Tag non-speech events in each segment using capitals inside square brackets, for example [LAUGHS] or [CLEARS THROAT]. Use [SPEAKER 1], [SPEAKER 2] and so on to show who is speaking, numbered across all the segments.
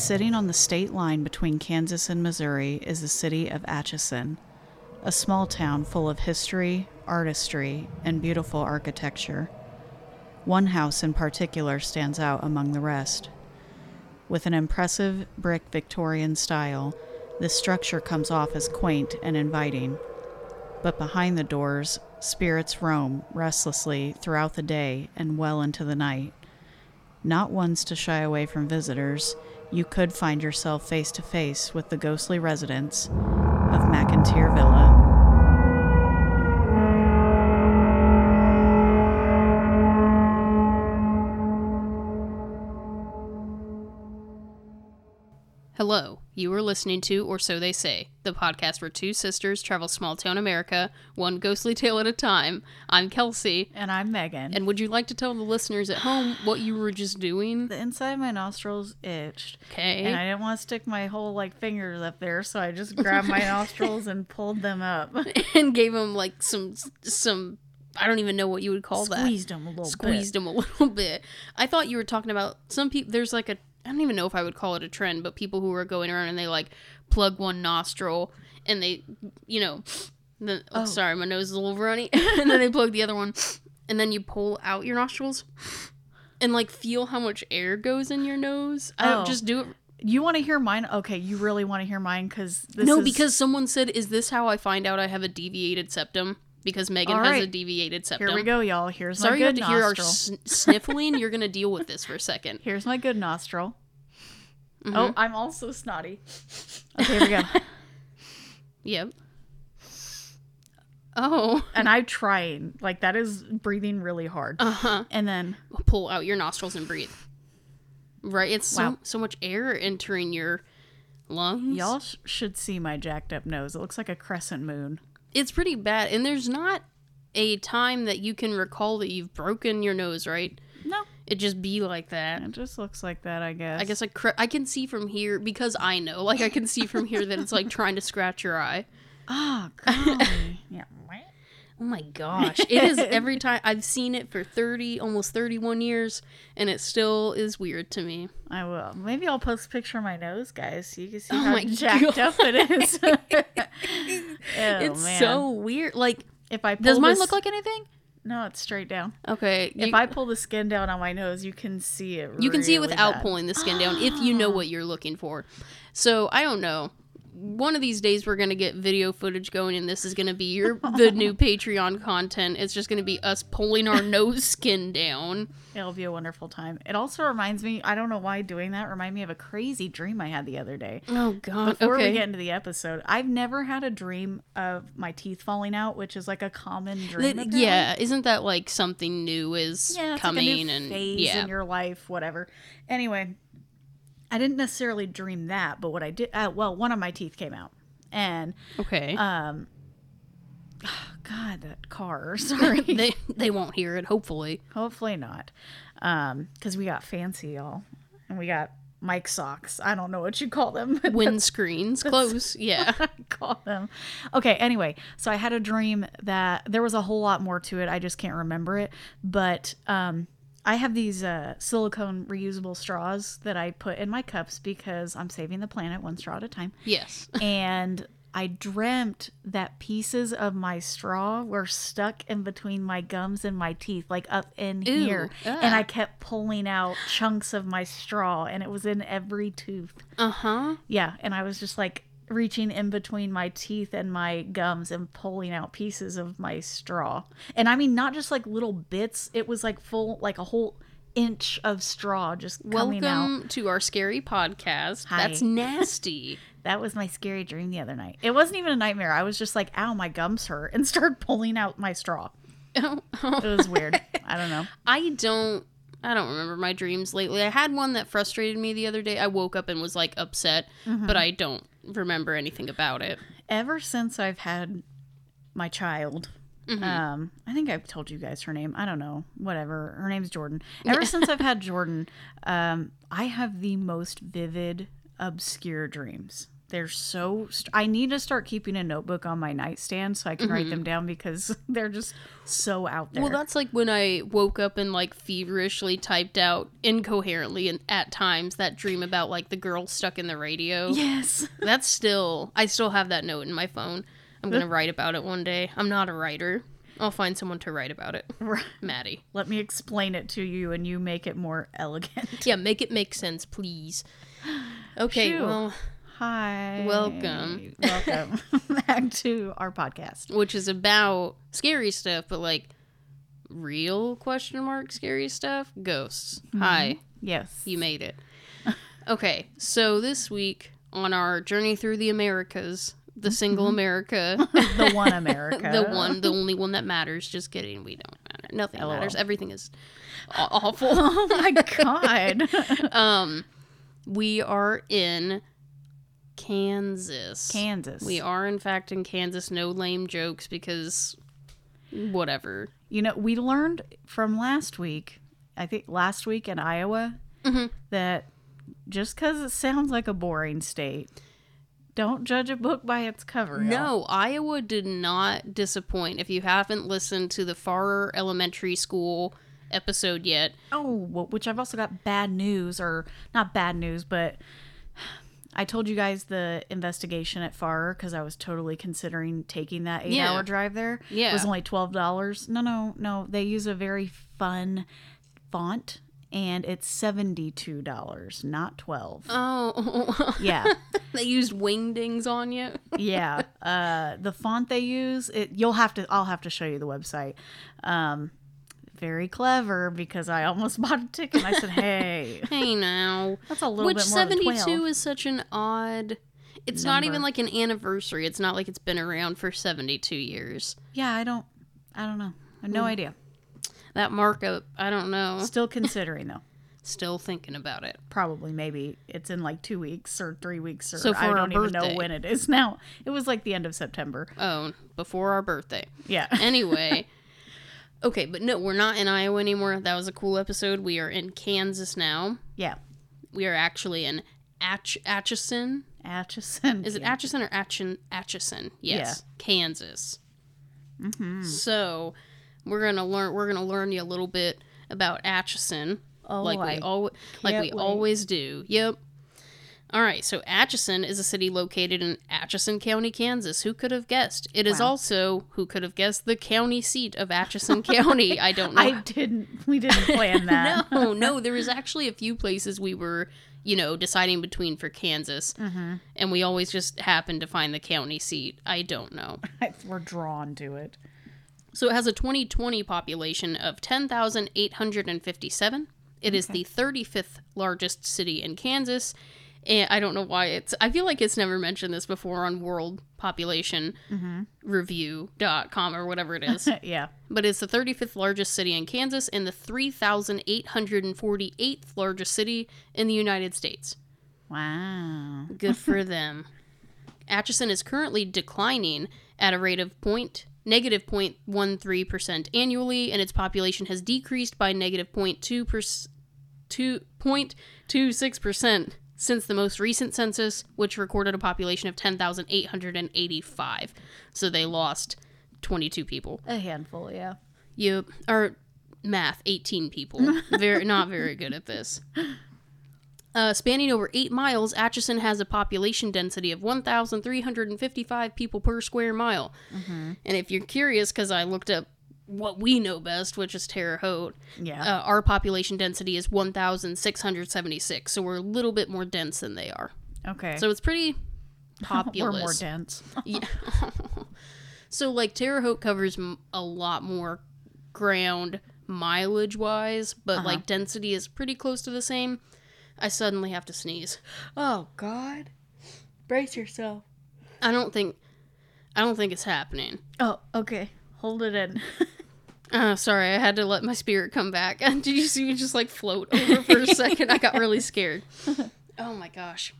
[SPEAKER 1] Sitting on the state line between Kansas and Missouri is the city of Atchison, a small town full of history, artistry, and beautiful architecture. One house in particular stands out among the rest. With an impressive brick Victorian style, this structure comes off as quaint and inviting. But behind the doors, spirits roam restlessly throughout the day and well into the night. Not ones to shy away from visitors, you could find yourself face to face with the ghostly residents of McIntyre Villa.
[SPEAKER 2] You are listening to Or So They Say, the podcast where two sisters travel small town America, one ghostly [LAUGHS] tale at a time. I'm Kelsey,
[SPEAKER 1] And I'm Megan.
[SPEAKER 2] and would you like to tell the listeners at home what you were just doing?
[SPEAKER 1] the inside of my nostrils itched.
[SPEAKER 2] Okay.
[SPEAKER 1] And I didn't want to stick my whole like fingers up there, so I just grabbed my [LAUGHS] nostrils and pulled them up. [LAUGHS]
[SPEAKER 2] and gave them like some some I don't even know what you would call that.
[SPEAKER 1] Squeezed them a little bit.
[SPEAKER 2] Squeezed him a little bit. I thought you were talking about some people. There's like a I don't even know if I would call it a trend, but people who are going around and they like plug one nostril and they, you know, the oh,
[SPEAKER 1] Oh.
[SPEAKER 2] sorry, my nose is a little runny, [LAUGHS] and then they plug the other one, and then you pull out your nostrils. And like feel how much air goes in your nose. I
[SPEAKER 1] Oh.
[SPEAKER 2] don't just do it.
[SPEAKER 1] You want to hear mine? Okay, you really want to hear mine because
[SPEAKER 2] no,
[SPEAKER 1] is-
[SPEAKER 2] because someone said, "Is this how I find out I have a deviated septum?" Because Megan has a deviated septum.
[SPEAKER 1] here we go, y'all. Here's
[SPEAKER 2] Sorry
[SPEAKER 1] my
[SPEAKER 2] you
[SPEAKER 1] good
[SPEAKER 2] to hear our
[SPEAKER 1] nostril.
[SPEAKER 2] sn- [LAUGHS] sniffling. You're gonna deal with this for a second.
[SPEAKER 1] Here's my good nostril.
[SPEAKER 2] Mhm.
[SPEAKER 1] Oh, I'm also snotty. Okay, here we go. [LAUGHS]
[SPEAKER 2] Yep. Oh.
[SPEAKER 1] and I'm trying. Like that is breathing really hard.
[SPEAKER 2] Uh huh.
[SPEAKER 1] And then
[SPEAKER 2] Pull out your nostrils and breathe. Right. It's so so much air entering your lungs.
[SPEAKER 1] y'all sh- should see my jacked up nose. It looks like a crescent moon.
[SPEAKER 2] It's pretty bad, and there's not a time that you can recall that you've broken your nose. Right.
[SPEAKER 1] No,
[SPEAKER 2] It just be like that.
[SPEAKER 1] it just looks like that. I guess.
[SPEAKER 2] I guess I cr- I can see from here because I know. Like I can see from here that it's like trying to scratch your eye.
[SPEAKER 1] Ah, golly. [LAUGHS]
[SPEAKER 2] Oh my gosh. [LAUGHS] It is every time I've seen it for 30, almost 31 years, and it still is weird to me.
[SPEAKER 1] I will. Maybe I'll post a picture of my nose, guys, so you can see
[SPEAKER 2] Oh
[SPEAKER 1] how [LAUGHS] jacked
[SPEAKER 2] God.
[SPEAKER 1] up it is. [LAUGHS] oh,
[SPEAKER 2] it's
[SPEAKER 1] man.
[SPEAKER 2] so weird. Like,
[SPEAKER 1] If I pull
[SPEAKER 2] does mine
[SPEAKER 1] this-
[SPEAKER 2] look like anything?
[SPEAKER 1] No, it's straight down.
[SPEAKER 2] Okay.
[SPEAKER 1] If I pull the skin down on my nose, you can see it.
[SPEAKER 2] you can see it without
[SPEAKER 1] bad.
[SPEAKER 2] pulling the skin down if you know [GASPS] what you're looking for. So, I don't know. One of these days we're going to get video footage going and this is going to be your the [LAUGHS] new Patreon content. It's just going to be us pulling our nose skin down.
[SPEAKER 1] It'll be a wonderful time. It also reminds me. I don't know why doing that remind me of a crazy dream I had the other day.
[SPEAKER 2] Oh god.
[SPEAKER 1] Before
[SPEAKER 2] okay.
[SPEAKER 1] we get into the episode, I've never had a dream of my teeth falling out, which is like a common dream.
[SPEAKER 2] That- yeah, isn't that like something new is
[SPEAKER 1] yeah,
[SPEAKER 2] coming
[SPEAKER 1] like a new
[SPEAKER 2] and
[SPEAKER 1] phase
[SPEAKER 2] yeah.
[SPEAKER 1] in your life, whatever. Anyway, I didn't necessarily dream that, but what I did, uh, well, one of my teeth came out, and
[SPEAKER 2] okay.
[SPEAKER 1] um, [SIGHS] God, that car. [LAUGHS] [LAUGHS] Sorry,
[SPEAKER 2] they they won't hear it. Hopefully,
[SPEAKER 1] hopefully not, um, because we got fancy, y'all, and we got mic socks. I don't know what you call them. [LAUGHS]
[SPEAKER 2] windscreens close. Yeah.
[SPEAKER 1] call them. Okay, anyway, so I had a dream that there was a whole lot more to it. I just can't remember it. But um, I have these uh, silicone reusable straws that I put in my cups because I'm saving the planet one straw at a time.
[SPEAKER 2] Yes. [LAUGHS]
[SPEAKER 1] And I dreamt that pieces of my straw were stuck in between my gums and my teeth, like up in
[SPEAKER 2] Ew,
[SPEAKER 1] here.
[SPEAKER 2] ugh.
[SPEAKER 1] And I kept pulling out chunks of my straw, and it was in every tooth.
[SPEAKER 2] Uh huh.
[SPEAKER 1] Yeah, and I was just like reaching in between my teeth and my gums and pulling out pieces of my straw. And I mean not just like little bits, it was like full like a whole inch of straw just coming out.
[SPEAKER 2] Welcome to our scary podcast.
[SPEAKER 1] Hi.
[SPEAKER 2] That's nasty. [LAUGHS]
[SPEAKER 1] That was my scary dream the other night. It wasn't even a nightmare. I was just like, "Ow, my gums hurt," and [LAUGHS] started pulling out my straw.
[SPEAKER 2] Oh, [LAUGHS]
[SPEAKER 1] It was weird. I don't know.
[SPEAKER 2] I don't. I don't remember my dreams lately. I had one that frustrated me the other day. I woke up and was like upset,
[SPEAKER 1] Mm-hmm.
[SPEAKER 2] but I don't remember anything about it.
[SPEAKER 1] Ever since I've had my child,
[SPEAKER 2] Mm-hmm.
[SPEAKER 1] um, I think I've told you guys her name. I don't know. Whatever. Her name's Jordan. [LAUGHS] Ever since I've had Jordan, um, I have the most vivid, obscure dreams. They're so. St- I need to start keeping a notebook on my nightstand so I can write mm-hmm. them down because [LAUGHS] they're just so out there.
[SPEAKER 2] Well, that's like when I woke up and like feverishly typed out incoherently and at times that dream about like the girl stuck in the radio.
[SPEAKER 1] yes. [LAUGHS]
[SPEAKER 2] That's still I still have that note in my phone. I'm gonna write about it one day. I'm not a writer. I'll find someone to write about it. [LAUGHS] Maddie.
[SPEAKER 1] Let me explain it to you, and you make it more elegant.
[SPEAKER 2] Yeah, make it make sense, please. Okay,
[SPEAKER 1] Phew.
[SPEAKER 2] well,
[SPEAKER 1] Hi.
[SPEAKER 2] Welcome.
[SPEAKER 1] Welcome [LAUGHS] [LAUGHS] back to our podcast.
[SPEAKER 2] which is about scary stuff, but like real question mark scary stuff. Ghosts. Hi,
[SPEAKER 1] Yes.
[SPEAKER 2] you made it. [LAUGHS] Okay, so this week on our journey through the Americas, the single America,
[SPEAKER 1] the one America.
[SPEAKER 2] the one, the only one that matters. Just kidding, we don't matter. Nothing matters. Everything is awful.
[SPEAKER 1] Oh my god.
[SPEAKER 2] um, we are in Kansas.
[SPEAKER 1] Kansas.
[SPEAKER 2] We are in fact in Kansas. No lame jokes because whatever.
[SPEAKER 1] You know, we learned from last week, I think last week in Iowa,
[SPEAKER 2] Mhm.
[SPEAKER 1] that just because it sounds like a boring state, don't judge a book by its cover.
[SPEAKER 2] No, Iowa did not disappoint. If you haven't listened to the Farrar Elementary School episode yet,
[SPEAKER 1] Oh, which I've also got bad news, or not bad news, but I told you guys the investigation at Farrar because I was totally considering taking that eight
[SPEAKER 2] Yeah.
[SPEAKER 1] hour drive there.
[SPEAKER 2] Yeah.
[SPEAKER 1] It was only $12. No, no, no. They use a very fun font and it's $72, not 12
[SPEAKER 2] oh, [LAUGHS]
[SPEAKER 1] Yeah.
[SPEAKER 2] they used wingdings on you. [LAUGHS]
[SPEAKER 1] yeah. Uh, the font they use, it, you'll have to, I'll have to show you the website. Um, very clever because I almost [LAUGHS] bought a ticket and I said, hey, [LAUGHS]
[SPEAKER 2] Hey now,
[SPEAKER 1] that's a little
[SPEAKER 2] which
[SPEAKER 1] bit more than 12.
[SPEAKER 2] seventy-two is such an odd. It's not even like an anniversary. It's not like it's been around for seventy-two years.
[SPEAKER 1] Yeah, I don't. I don't know. I have no hmm. idea.
[SPEAKER 2] That markup, I don't know.
[SPEAKER 1] Still [LAUGHS] considering though.
[SPEAKER 2] Still thinking about it.
[SPEAKER 1] Probably maybe it's in like two weeks or three weeks or
[SPEAKER 2] So for
[SPEAKER 1] I
[SPEAKER 2] our
[SPEAKER 1] don't even know
[SPEAKER 2] birthday.
[SPEAKER 1] when it is now. It was like the end of September.
[SPEAKER 2] Oh, before our birthday.
[SPEAKER 1] Yeah.
[SPEAKER 2] Anyway. Okay, but no, we're not in Iowa anymore. That was a cool episode. We are in Kansas now.
[SPEAKER 1] yeah.
[SPEAKER 2] We are actually in Atch- Atchison.
[SPEAKER 1] Atchison.
[SPEAKER 2] Is it
[SPEAKER 1] yeah.
[SPEAKER 2] Atchison or Atchin- Atchison? Yes, Kansas.
[SPEAKER 1] Mm-hmm.
[SPEAKER 2] So we're gonna learn. We're gonna learn you a little bit about Atchison,
[SPEAKER 1] Oh,
[SPEAKER 2] like we always like we
[SPEAKER 1] wait.
[SPEAKER 2] always do. Yep. All right, so Atchison is a city located in Atchison County, Kansas. Who could have guessed? It is
[SPEAKER 1] Wow.
[SPEAKER 2] also who could have guessed the county seat of Atchison [LAUGHS] County. I don't know.
[SPEAKER 1] I didn't. We didn't plan [LAUGHS] that.
[SPEAKER 2] no, no, [LAUGHS] there was actually a few places we were, you know, deciding between for Kansas,
[SPEAKER 1] Mm-hmm.
[SPEAKER 2] and we always just happened to find the county seat. I don't know.
[SPEAKER 1] We're drawn to it.
[SPEAKER 2] So it has a 2020 population of 10,857. It is the 35th largest city in Kansas. And I don't know why it's, I feel like it's never mentioned this before on World Population mm-hmm. Review.com or whatever it is. [LAUGHS]
[SPEAKER 1] yeah.
[SPEAKER 2] but it's the 35th largest city in Kansas and the 3,848th largest city in the United States.
[SPEAKER 1] Wow.
[SPEAKER 2] Good [LAUGHS] for them. Atchison is currently declining at a rate of point negative 0.13% annually, and its population has decreased by negative 0.2 pers- two- 0.26% since the most recent census, which recorded a population of 10,885. So they lost 22 people.
[SPEAKER 1] A handful. Yeah.
[SPEAKER 2] You or math, 18 people. [LAUGHS] Very not very good at this. Uh, spanning over eight miles, Atchison has a population density of 1,355 people per square mile. And if you're curious, because I looked up what we know best, which is Terre Haute,
[SPEAKER 1] Yeah.
[SPEAKER 2] uh, our population density is 1,676. So we're a little bit more dense than they are.
[SPEAKER 1] okay.
[SPEAKER 2] So it's pretty populous. [LAUGHS]
[SPEAKER 1] we're more dense. [LAUGHS]
[SPEAKER 2] Yeah. [LAUGHS] so like Terre Haute covers m- a lot more ground mileage wise, but
[SPEAKER 1] Uh-huh.
[SPEAKER 2] like density is pretty close to the same. I suddenly have to sneeze.
[SPEAKER 1] Oh God. Brace yourself.
[SPEAKER 2] I don't think I don't think it's happening.
[SPEAKER 1] Oh, okay. Hold it in.
[SPEAKER 2] Uh, sorry, I had to let my spirit come back. [LAUGHS] Did you see me just like float over for a [LAUGHS] second? I got really scared. [LAUGHS] Oh my gosh.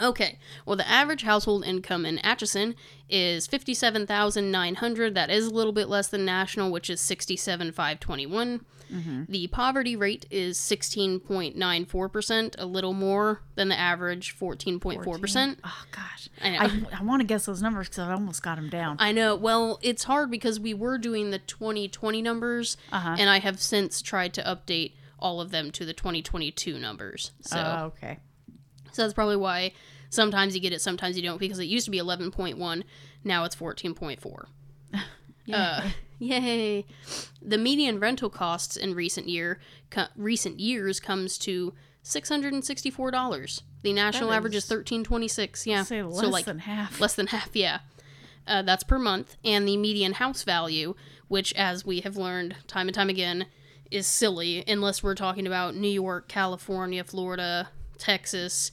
[SPEAKER 2] Okay. Well, the average household income in Atchison is fifty-seven thousand nine hundred. That is a little bit less than national, which is sixty-seven five twenty-one. The poverty rate is sixteen point nine four percent, a little more than the average fourteen point four percent.
[SPEAKER 1] Oh gosh,
[SPEAKER 2] I.
[SPEAKER 1] I, I want to guess those numbers because I almost got them down.
[SPEAKER 2] I know. Well, it's hard because we were doing the 2020 numbers,
[SPEAKER 1] Uh-huh.
[SPEAKER 2] and I have since tried to update all of them to the 2022 numbers. So,
[SPEAKER 1] Oh, okay.
[SPEAKER 2] So that's probably why sometimes you get it, sometimes you don't, because it used to be 11.1, now it's 14.4. [LAUGHS] Uh, yay! The median rental costs in recent year co- recent years comes to six hundred and sixty four dollars. The national
[SPEAKER 1] That
[SPEAKER 2] average is
[SPEAKER 1] is-
[SPEAKER 2] thirteen twenty six. Yeah, so like
[SPEAKER 1] than half.
[SPEAKER 2] less than half. Yeah, uh, that's per month, and the median house value, which as we have learned time and time again, is silly unless we're talking about New York, California, Florida, Texas.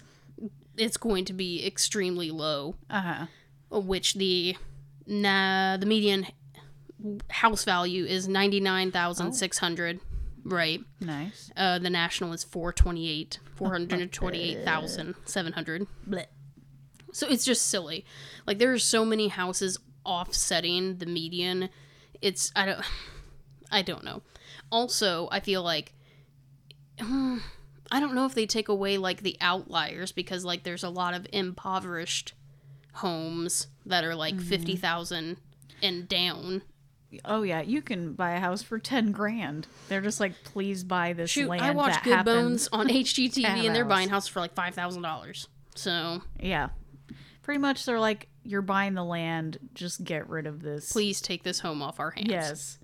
[SPEAKER 2] It's going to be extremely low
[SPEAKER 1] Uh huh.
[SPEAKER 2] which the na the median house value is ninety nine thousand six hundred. Right.
[SPEAKER 1] Nice.
[SPEAKER 2] Uh, the national is four twenty eight, four hundred twenty eight thousand seven hundred. So it's just silly. Like there are so many houses offsetting the median. It's I don't [SIGHS] I don't know. Also, I feel like [SIGHS] hmm, I don't know if they take away like the outliers because like there's a lot of impoverished homes that are like mm-hmm. 50,000 and down.
[SPEAKER 1] Oh yeah, you can buy a house for ten grand. They're just like, please buy this
[SPEAKER 2] Shoot,
[SPEAKER 1] land.
[SPEAKER 2] I watch Good Bones on [LAUGHS] HGTV and they're
[SPEAKER 1] a
[SPEAKER 2] buying
[SPEAKER 1] house.
[SPEAKER 2] houses for like $5,000. So,
[SPEAKER 1] Yeah, pretty much. They're like, you're buying the land. Just get rid of this.
[SPEAKER 2] please take this home off our hands.
[SPEAKER 1] Yes.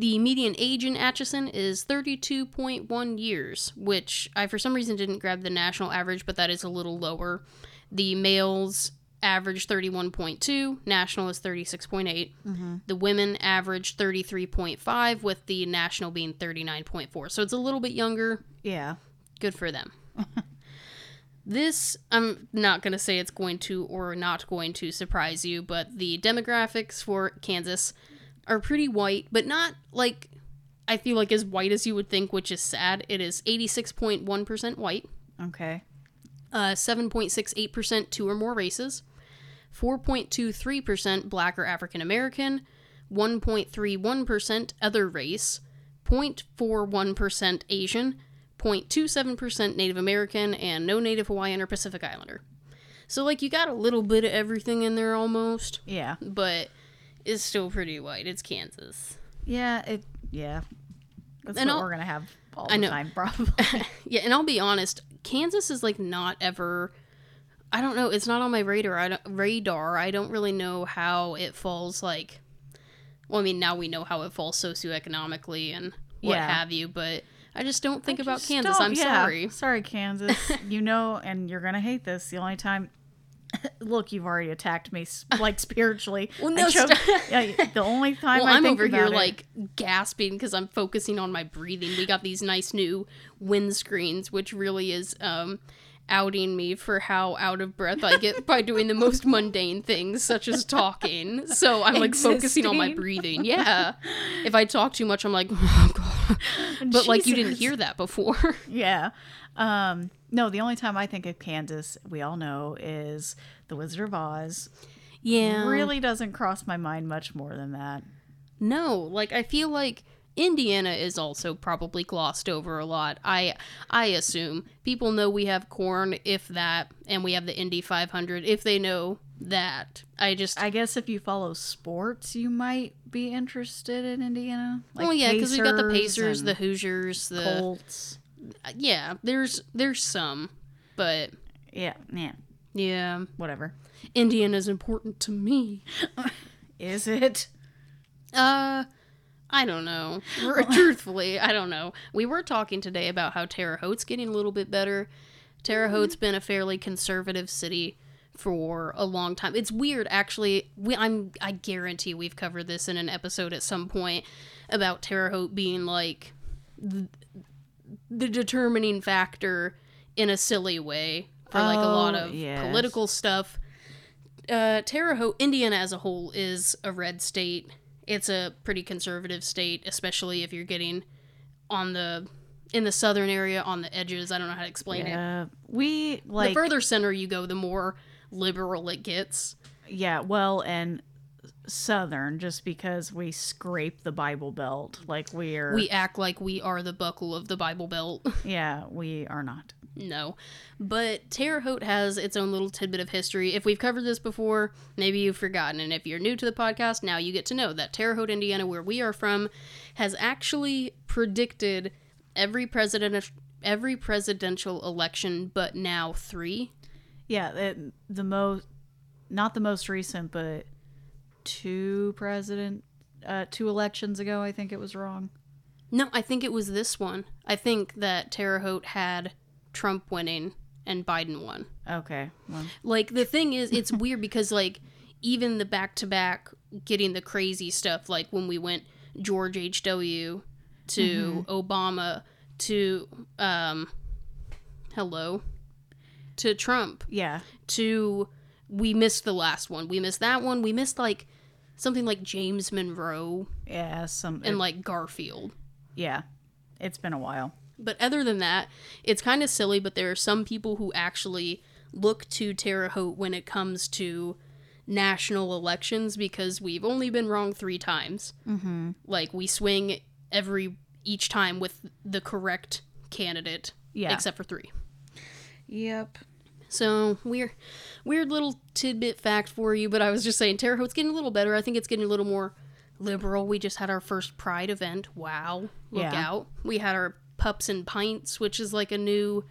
[SPEAKER 2] The median age in Atchison is 32.1 years, which I for some reason didn't grab the national average, but that is a little lower. The males average 31.2, national is 36.8. Mm-hmm. The women average 33.5, with the national being 39.4. So it's a little bit younger.
[SPEAKER 1] Yeah.
[SPEAKER 2] Good for them. [LAUGHS] this, I'm not going to say it's going to or not going to surprise you, but the demographics for Kansas are pretty white, but not like I feel like as white as you would think, which is sad. It is 86.1% white,
[SPEAKER 1] Okay.
[SPEAKER 2] uh, 7.68% two or more races, 4.23% black or African American, 1.31% other race, 0.41% Asian, 0.27% Native American, and no Native Hawaiian or Pacific Islander. So, like, you got a little bit of everything in there almost,
[SPEAKER 1] Yeah.
[SPEAKER 2] but it's still pretty white. It's Kansas.
[SPEAKER 1] Yeah. It. Yeah. That's
[SPEAKER 2] And
[SPEAKER 1] what
[SPEAKER 2] I'll-
[SPEAKER 1] we're gonna have all
[SPEAKER 2] I
[SPEAKER 1] the
[SPEAKER 2] know.
[SPEAKER 1] time, [LAUGHS] probably. [LAUGHS]
[SPEAKER 2] Yeah, and I'll be honest, Kansas is like not ever. I don't know. It's not on my radar. I don't, radar. I don't really know how it falls. Like, well, I mean, now we know how it falls socioeconomically and what
[SPEAKER 1] Yeah.
[SPEAKER 2] have you, but I just don't think about Kansas. I'm
[SPEAKER 1] yeah.
[SPEAKER 2] sorry.
[SPEAKER 1] Sorry, Kansas. [LAUGHS] you know, and you're gonna hate this. The only time. [LAUGHS] Look, you've already attacked me, like [LAUGHS] spiritually.
[SPEAKER 2] Well, no, [LAUGHS]
[SPEAKER 1] yeah, the only time
[SPEAKER 2] Well,
[SPEAKER 1] I
[SPEAKER 2] I'm
[SPEAKER 1] think
[SPEAKER 2] over here
[SPEAKER 1] it-
[SPEAKER 2] like gasping because I'm focusing on my breathing. We got these nice new windscreens, which really is um, outing me for how out of breath I get by doing the most mundane things, such as talking. So I'm like focusing on my breathing. Yeah. If I talk too much, I'm like, oh god. [LAUGHS] But like you didn't hear that before. [LAUGHS]
[SPEAKER 1] Yeah. Um, no, the only time I think of Kansas, we all know, is The Wizard of Oz.
[SPEAKER 2] yeah.
[SPEAKER 1] Really doesn't cross my mind much more than that.
[SPEAKER 2] No, like I feel like Indiana is also probably glossed over a lot. I I assume people know we have corn if that and we have the Indy 500 if they know that. I just
[SPEAKER 1] I guess if you follow sports, you might be interested in Indiana. Like
[SPEAKER 2] well yeah, cuz we've got the Pacers, the Hoosiers, the
[SPEAKER 1] Colts.
[SPEAKER 2] yeah, there's there's some, but
[SPEAKER 1] Yeah, yeah,
[SPEAKER 2] yeah,
[SPEAKER 1] whatever.
[SPEAKER 2] Indiana's important to me. [LAUGHS]
[SPEAKER 1] Is it?
[SPEAKER 2] Uh, I don't know. [LAUGHS] Truthfully, I don't know. We were talking today about how Terre Haute's getting a little bit better. Terre Haute's been a fairly conservative city for a long time. It's weird, actually. We, I'm, I guarantee we've covered this in an episode at some point about Terre Haute being like the, the determining factor in a silly way for like a lot
[SPEAKER 1] Oh,
[SPEAKER 2] of
[SPEAKER 1] yes.
[SPEAKER 2] political stuff. Uh, Terre Haute, Indiana as a whole, is a red state. It's a pretty conservative state, especially if you're getting on the in the southern area on the edges. I don't know how to explain it.
[SPEAKER 1] Yeah, we
[SPEAKER 2] The further center you go, the more liberal it gets.
[SPEAKER 1] yeah, well, and southern just because we scrape the Bible Belt, like we're
[SPEAKER 2] We act like we are the buckle of the Bible Belt. [LAUGHS]
[SPEAKER 1] yeah, we are not.
[SPEAKER 2] No. But Terre Haute has its own little tidbit of history. If we've covered this before, maybe you've forgotten. And if you're new to the podcast, now you get to know that Terre Haute, Indiana, where we are from, has actually predicted every president every presidential election but now three.
[SPEAKER 1] Yeah, it, the most not the most recent, but two president uh two elections ago, I think it was wrong.
[SPEAKER 2] No, I think it was this one. I think that Terre Haute had Trump winning and Biden won.
[SPEAKER 1] Okay. Well,
[SPEAKER 2] Like the thing is, it's [LAUGHS] weird because like even the back to back getting the crazy stuff, like when we went George H. W. to Obama to um, hello to Trump
[SPEAKER 1] yeah.
[SPEAKER 2] to we missed the last one. We missed that one. We missed like something like James Monroe
[SPEAKER 1] Yeah, some
[SPEAKER 2] and like Garfield.
[SPEAKER 1] yeah. It's been a while.
[SPEAKER 2] But other than that, it's kind of silly, but there are some people who actually look to Terre Haute when it comes to national elections because we've only been wrong three times. Mm-hmm. Like, we swing every each time with the correct candidate,
[SPEAKER 1] Yeah.
[SPEAKER 2] except for three.
[SPEAKER 1] Yep.
[SPEAKER 2] So, weird, weird little tidbit fact for you, but I was just saying, Terre Haute's getting a little better. I think it's getting a little more liberal. We just had our first Pride event. Wow. Look
[SPEAKER 1] Yeah.
[SPEAKER 2] out. We had our Pups and Pints, which is like a new.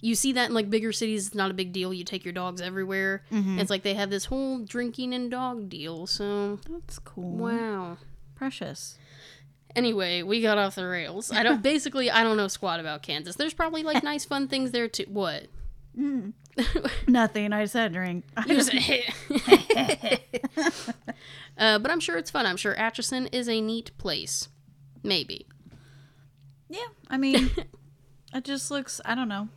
[SPEAKER 2] You see that in like bigger cities, it's not a big deal. You take your dogs everywhere. It's like they have this whole drinking and dog deal. So,
[SPEAKER 1] That's cool.
[SPEAKER 2] wow.
[SPEAKER 1] Precious.
[SPEAKER 2] Anyway, we got off the rails. I don't [LAUGHS] basically I don't know squat about Kansas. There's probably like nice fun things there too. What? [LAUGHS]
[SPEAKER 1] Nothing. I said drink. [LAUGHS]
[SPEAKER 2] You say- uh, but I'm sure it's fun. I'm sure Atchison is a neat place. Maybe.
[SPEAKER 1] Yeah. I mean, [LAUGHS] it just looks. I don't know.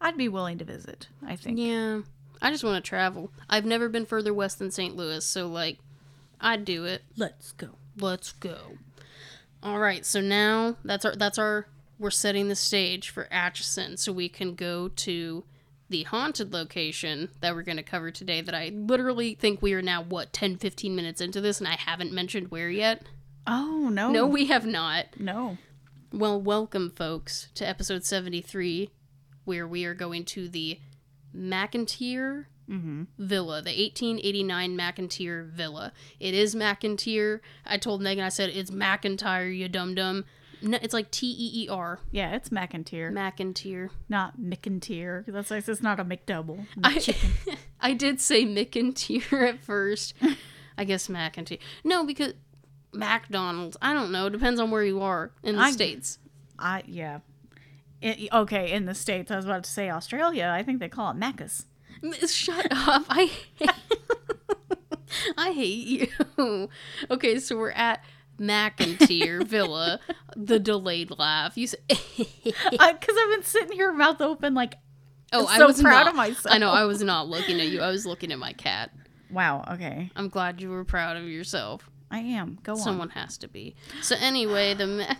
[SPEAKER 1] I'd be willing to visit. I think.
[SPEAKER 2] Yeah. I just want to travel. I've never been further west than St. Louis, so like I'd do it.
[SPEAKER 1] Let's go.
[SPEAKER 2] Let's go. All right, so now that's our that's our we're setting the stage for Atchison so we can go to the haunted location that we're going to cover today that I literally think we are now what 10 15 minutes into this and I haven't mentioned where yet.
[SPEAKER 1] Oh no.
[SPEAKER 2] No, we have not.
[SPEAKER 1] No.
[SPEAKER 2] Well, welcome folks to episode 73 where we are going to the McIntyre mm-hmm. Villa, the 1889 McIntyre Villa. It is McIntyre. I told Megan, I said, it's McIntyre, you dum dum. No, it's like T E E R.
[SPEAKER 1] Yeah, it's McIntyre,
[SPEAKER 2] McIntyre.
[SPEAKER 1] not McIntyre. That's like it's not a McDouble.
[SPEAKER 2] I, [LAUGHS] I did say McIntyre at first. [LAUGHS] I guess McIntyre. No, because McDonald's. I don't know. Depends on where you are in the
[SPEAKER 1] I-
[SPEAKER 2] States.
[SPEAKER 1] I yeah. It, okay, in the states, I was about to say Australia. I think they call it Macca's.
[SPEAKER 2] Shut up. I hate, [LAUGHS] I hate you. Okay, so we're at McIntyre [LAUGHS] Villa, the delayed laugh. You say, [LAUGHS]
[SPEAKER 1] Because I've been sitting here, mouth open, like,
[SPEAKER 2] "Oh, I
[SPEAKER 1] so
[SPEAKER 2] was
[SPEAKER 1] proud
[SPEAKER 2] not-
[SPEAKER 1] of myself.
[SPEAKER 2] I know I was not looking at you. I was looking at my cat.
[SPEAKER 1] wow. Okay,
[SPEAKER 2] I'm glad you were proud of yourself.
[SPEAKER 1] I am. Go on.
[SPEAKER 2] Someone has to be. So anyway, the Ma-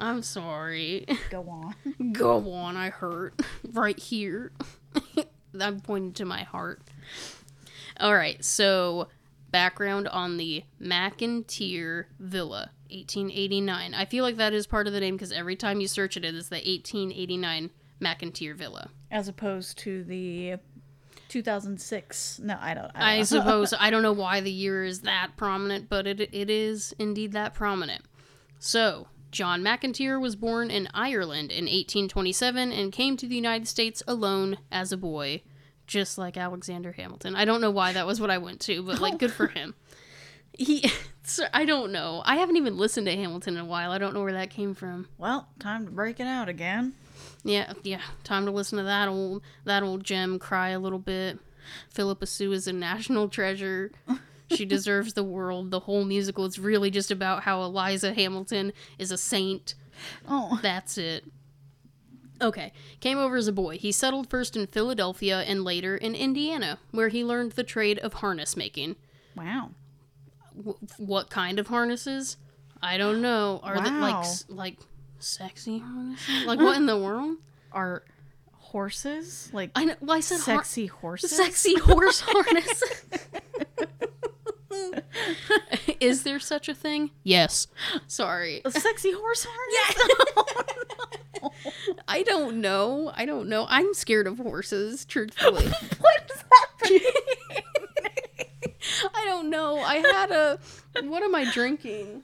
[SPEAKER 2] I'm sorry.
[SPEAKER 1] Go on. [LAUGHS]
[SPEAKER 2] Go on, I hurt [LAUGHS] right here. [LAUGHS] I'm pointing to my heart. All right, so background on the McIntyre Villa, 1889. I feel like that is part of the name because every time you search it, it is the 1889 McIntyre Villa.
[SPEAKER 1] As opposed to the 2006. No, I don't. I, don't
[SPEAKER 2] I [LAUGHS] suppose I don't know why the year is that prominent, but it it is indeed that prominent. So, John McIntyre was born in Ireland in 1827 and came to the United States alone as a boy, just like Alexander Hamilton. I don't know why that was what I went to, but like good for him. [LAUGHS] He [LAUGHS] so, I don't know. I haven't even listened to Hamilton in a while. I don't know where that came from.
[SPEAKER 1] Well, time to break it out again.
[SPEAKER 2] Yeah, yeah. Time to listen to that old that old gem cry a little bit. Phillipa Soo is a national treasure. She [LAUGHS] deserves the world. The whole musical is really just about how Eliza Hamilton is a saint.
[SPEAKER 1] Oh,
[SPEAKER 2] That's it. Okay, came over as a boy. He settled first in Philadelphia and later in Indiana, where he learned the trade of harness making.
[SPEAKER 1] wow.
[SPEAKER 2] W- what kind of harnesses? I don't know. Are they like like Sexy harnesses? Like what in the world?
[SPEAKER 1] Are horses like
[SPEAKER 2] I know. Well, I said har-
[SPEAKER 1] sexy horses?
[SPEAKER 2] sexy horse [LAUGHS] harness. Is there such a thing? Yes. Sorry.
[SPEAKER 1] A sexy horse harness? [LAUGHS]
[SPEAKER 2] I don't know. I don't know. I'm scared of horses, truthfully. [LAUGHS]
[SPEAKER 1] what does that mean?
[SPEAKER 2] I don't know. I had a. What am I drinking?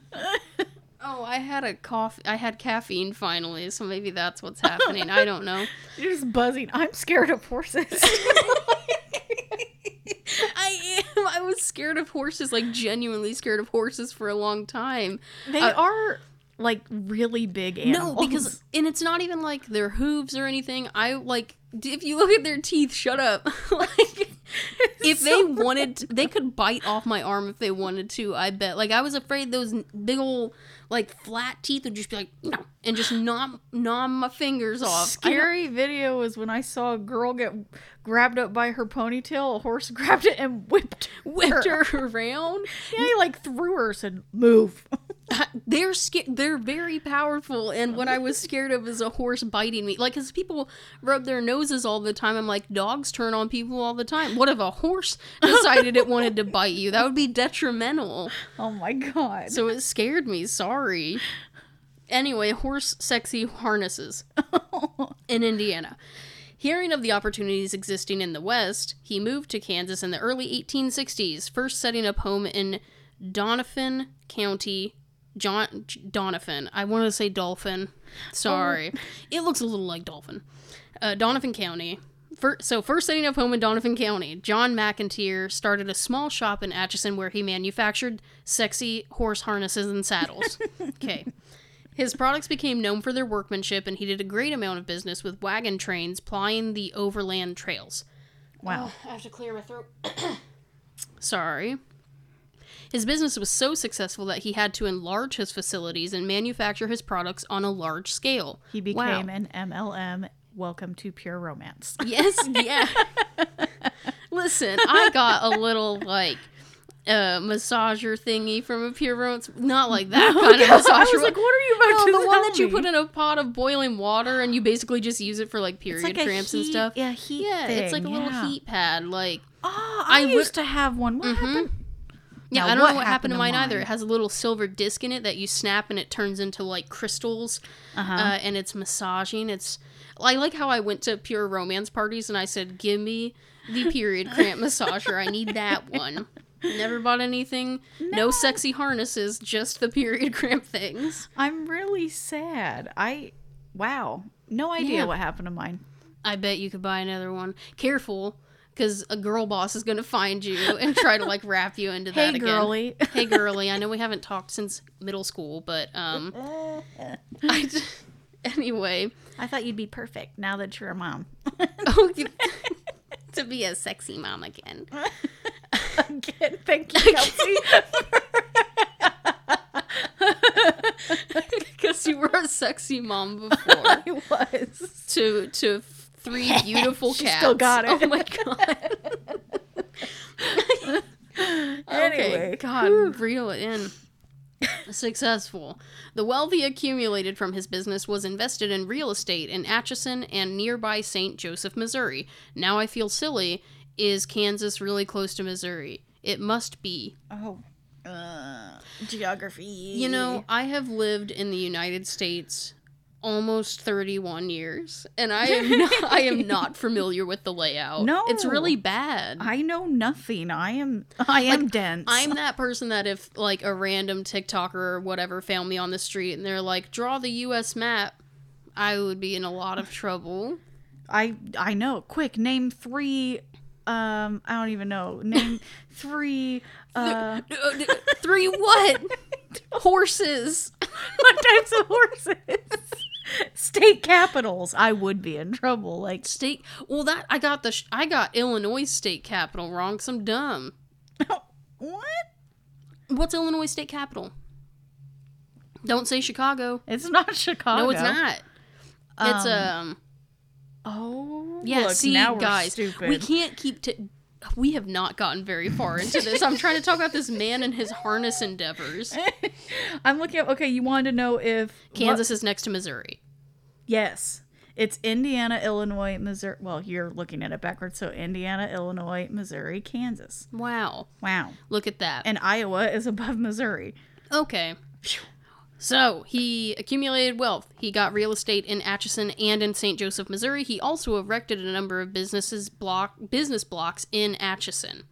[SPEAKER 2] Oh, I had a coffee. I had caffeine finally, so maybe that's what's happening. I don't know. [LAUGHS]
[SPEAKER 1] You're just buzzing. I'm scared of horses. [LAUGHS]
[SPEAKER 2] I am. I was scared of horses, like genuinely scared of horses for a long time.
[SPEAKER 1] they
[SPEAKER 2] Uh,
[SPEAKER 1] are like really big animals.
[SPEAKER 2] No, because and it's not even like their hooves or anything. I like if you look at their teeth, shut up. [LAUGHS] like if they wanted, to, they could bite off my arm if they wanted to. I bet. Like I was afraid those big old like flat teeth would just be like no, and just gnaw gnaw my fingers off.
[SPEAKER 1] Scary video was when I saw a girl get grabbed up by her ponytail. A horse [LAUGHS] grabbed it and whipped
[SPEAKER 2] whipped her around.
[SPEAKER 1] Yeah, he like threw her. Said, "Move." [LAUGHS]
[SPEAKER 2] they're sca- they're very powerful and what i was scared of is a horse biting me. Like because people rub their noses all the time. I'm like dogs turn on people all the time. What if a horse decided it wanted to bite you? That would be detrimental.
[SPEAKER 1] Oh my god.
[SPEAKER 2] so it scared me. Sorry. Anyway horse sexy harnesses [LAUGHS] in indiana. Hearing of the opportunities existing in the West, he moved to Kansas in the early 1860s, first setting up home in Doniphan County. John Donovan. I want to say Dolphin. Sorry. [LAUGHS] It looks a little like Dolphin. Uh, Doniphan County. So, first setting up home in Donovan County, John McIntyre started a small shop in Atchison where he manufactured sexy horse harnesses and saddles. [LAUGHS] Okay. His products became known for their workmanship, and he did a great amount of business with wagon trains plying the overland trails.
[SPEAKER 1] wow.
[SPEAKER 2] I have to clear my throat. [COUGHS] Sorry. His business was so successful that he had to enlarge his facilities and manufacture his products on a large scale.
[SPEAKER 1] He
[SPEAKER 2] Wow.
[SPEAKER 1] became an MLM. Welcome to pure romance. [LAUGHS]
[SPEAKER 2] Yes, yeah. Listen, I got a little like uh massager thingy from a pure romance. Not like that kind of massager.
[SPEAKER 1] I was like, "What are you about
[SPEAKER 2] no,
[SPEAKER 1] to
[SPEAKER 2] the one that you put in a pot of boiling water and you basically just use it for like period
[SPEAKER 1] like
[SPEAKER 2] cramps and stuff.
[SPEAKER 1] Yeah, heat.
[SPEAKER 2] Yeah, it's like a
[SPEAKER 1] thing,
[SPEAKER 2] little
[SPEAKER 1] yeah.
[SPEAKER 2] heat pad. Like
[SPEAKER 1] Oh, I,
[SPEAKER 2] I
[SPEAKER 1] used to have one. What happened?
[SPEAKER 2] Yeah,
[SPEAKER 1] Now,
[SPEAKER 2] I don't
[SPEAKER 1] what
[SPEAKER 2] know what happened to mine, either. It has a little silver disc in it that you snap and it turns into like crystals,
[SPEAKER 1] Uh-huh.
[SPEAKER 2] uh, and it's massaging. It's I like how I went to pure romance parties and I said, "Give me the period cramp [LAUGHS] massager. I need that one." Never bought anything. No. sexy harnesses, just the period cramp things.
[SPEAKER 1] I'm really sad. I wow, no idea
[SPEAKER 2] Yeah.
[SPEAKER 1] what happened to mine.
[SPEAKER 2] I bet you could buy another one. Careful, because a girl boss is gonna find you and try to like wrap you into [LAUGHS] that
[SPEAKER 1] Hey,
[SPEAKER 2] again.
[SPEAKER 1] girly. [LAUGHS]
[SPEAKER 2] hey girly i know we haven't talked since middle school but um [LAUGHS] I d- anyway
[SPEAKER 1] I thought you'd be perfect now that you're a mom.
[SPEAKER 2] oh, to be a sexy mom again
[SPEAKER 1] Again, thank you, Kelsey.
[SPEAKER 2] because you were a sexy mom before
[SPEAKER 1] I was.
[SPEAKER 2] to to three [LAUGHS] beautiful
[SPEAKER 1] She
[SPEAKER 2] cats.
[SPEAKER 1] still got it.
[SPEAKER 2] oh my god. [LAUGHS]
[SPEAKER 1] Anyway,
[SPEAKER 2] okay god reel it in. Successful. The wealth he accumulated from his business was invested in real estate in atchison and nearby st joseph missouri. Now i feel silly. Is kansas really close to missouri? It must be.
[SPEAKER 1] Oh, uh, geography.
[SPEAKER 2] You know, I have lived in the United States almost 31 years and I am [LAUGHS] not, I am not familiar with the layout.
[SPEAKER 1] No.
[SPEAKER 2] It's really bad.
[SPEAKER 1] I know nothing. I am. I am dense.
[SPEAKER 2] I'm that person that if like a random TikToker or whatever found me on the street and they're like, "Draw the US map." I would be in a lot of trouble.
[SPEAKER 1] I. I know. Quick, name three. Um, I don't even know. Name [LAUGHS] three. Uh,
[SPEAKER 2] Three what? [LAUGHS] Horses.
[SPEAKER 1] what types of horses? [LAUGHS] State capitals. I would be in trouble. Like,
[SPEAKER 2] State Well, that I got the sh- I got Illinois state capital wrong cuz I'm dumb. [LAUGHS]
[SPEAKER 1] what?
[SPEAKER 2] What's Illinois state capital? Don't say Chicago.
[SPEAKER 1] It's not [LAUGHS] Chicago.
[SPEAKER 2] No, it's not. It's um.
[SPEAKER 1] Oh,
[SPEAKER 2] Yeah,
[SPEAKER 1] look,
[SPEAKER 2] see, guys,
[SPEAKER 1] stupid.
[SPEAKER 2] we can't keep. T- we have not gotten very far into this. I'm trying to talk about this man and his harness endeavors. [LAUGHS]
[SPEAKER 1] I'm looking up. Okay, you wanted to know if
[SPEAKER 2] Kansas is next to Missouri.
[SPEAKER 1] Yes. It's Indiana, Illinois, Missouri. Well, you're looking at it backwards. So Indiana, Illinois, Missouri, Kansas.
[SPEAKER 2] Wow.
[SPEAKER 1] Wow.
[SPEAKER 2] Look at that.
[SPEAKER 1] And Iowa is above Missouri.
[SPEAKER 2] Okay. So he accumulated wealth. He got real estate in Atchison and in St. Joseph, Missouri. He also erected a number of businesses block business blocks in Atchison.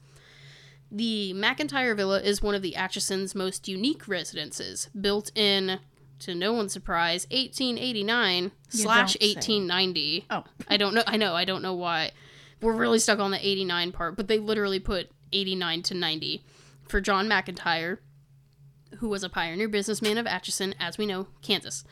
[SPEAKER 2] The McIntyre Villa is one of the Atchison's most unique residences, built in, to no one's surprise, 1889 slash 1890.
[SPEAKER 1] Oh.
[SPEAKER 2] I don't know. I know. I don't know why. We're really stuck on the 89 part, but they literally put 89 to 90 for John McIntyre, who was a pioneer businessman of Atchison, as we know, Kansas.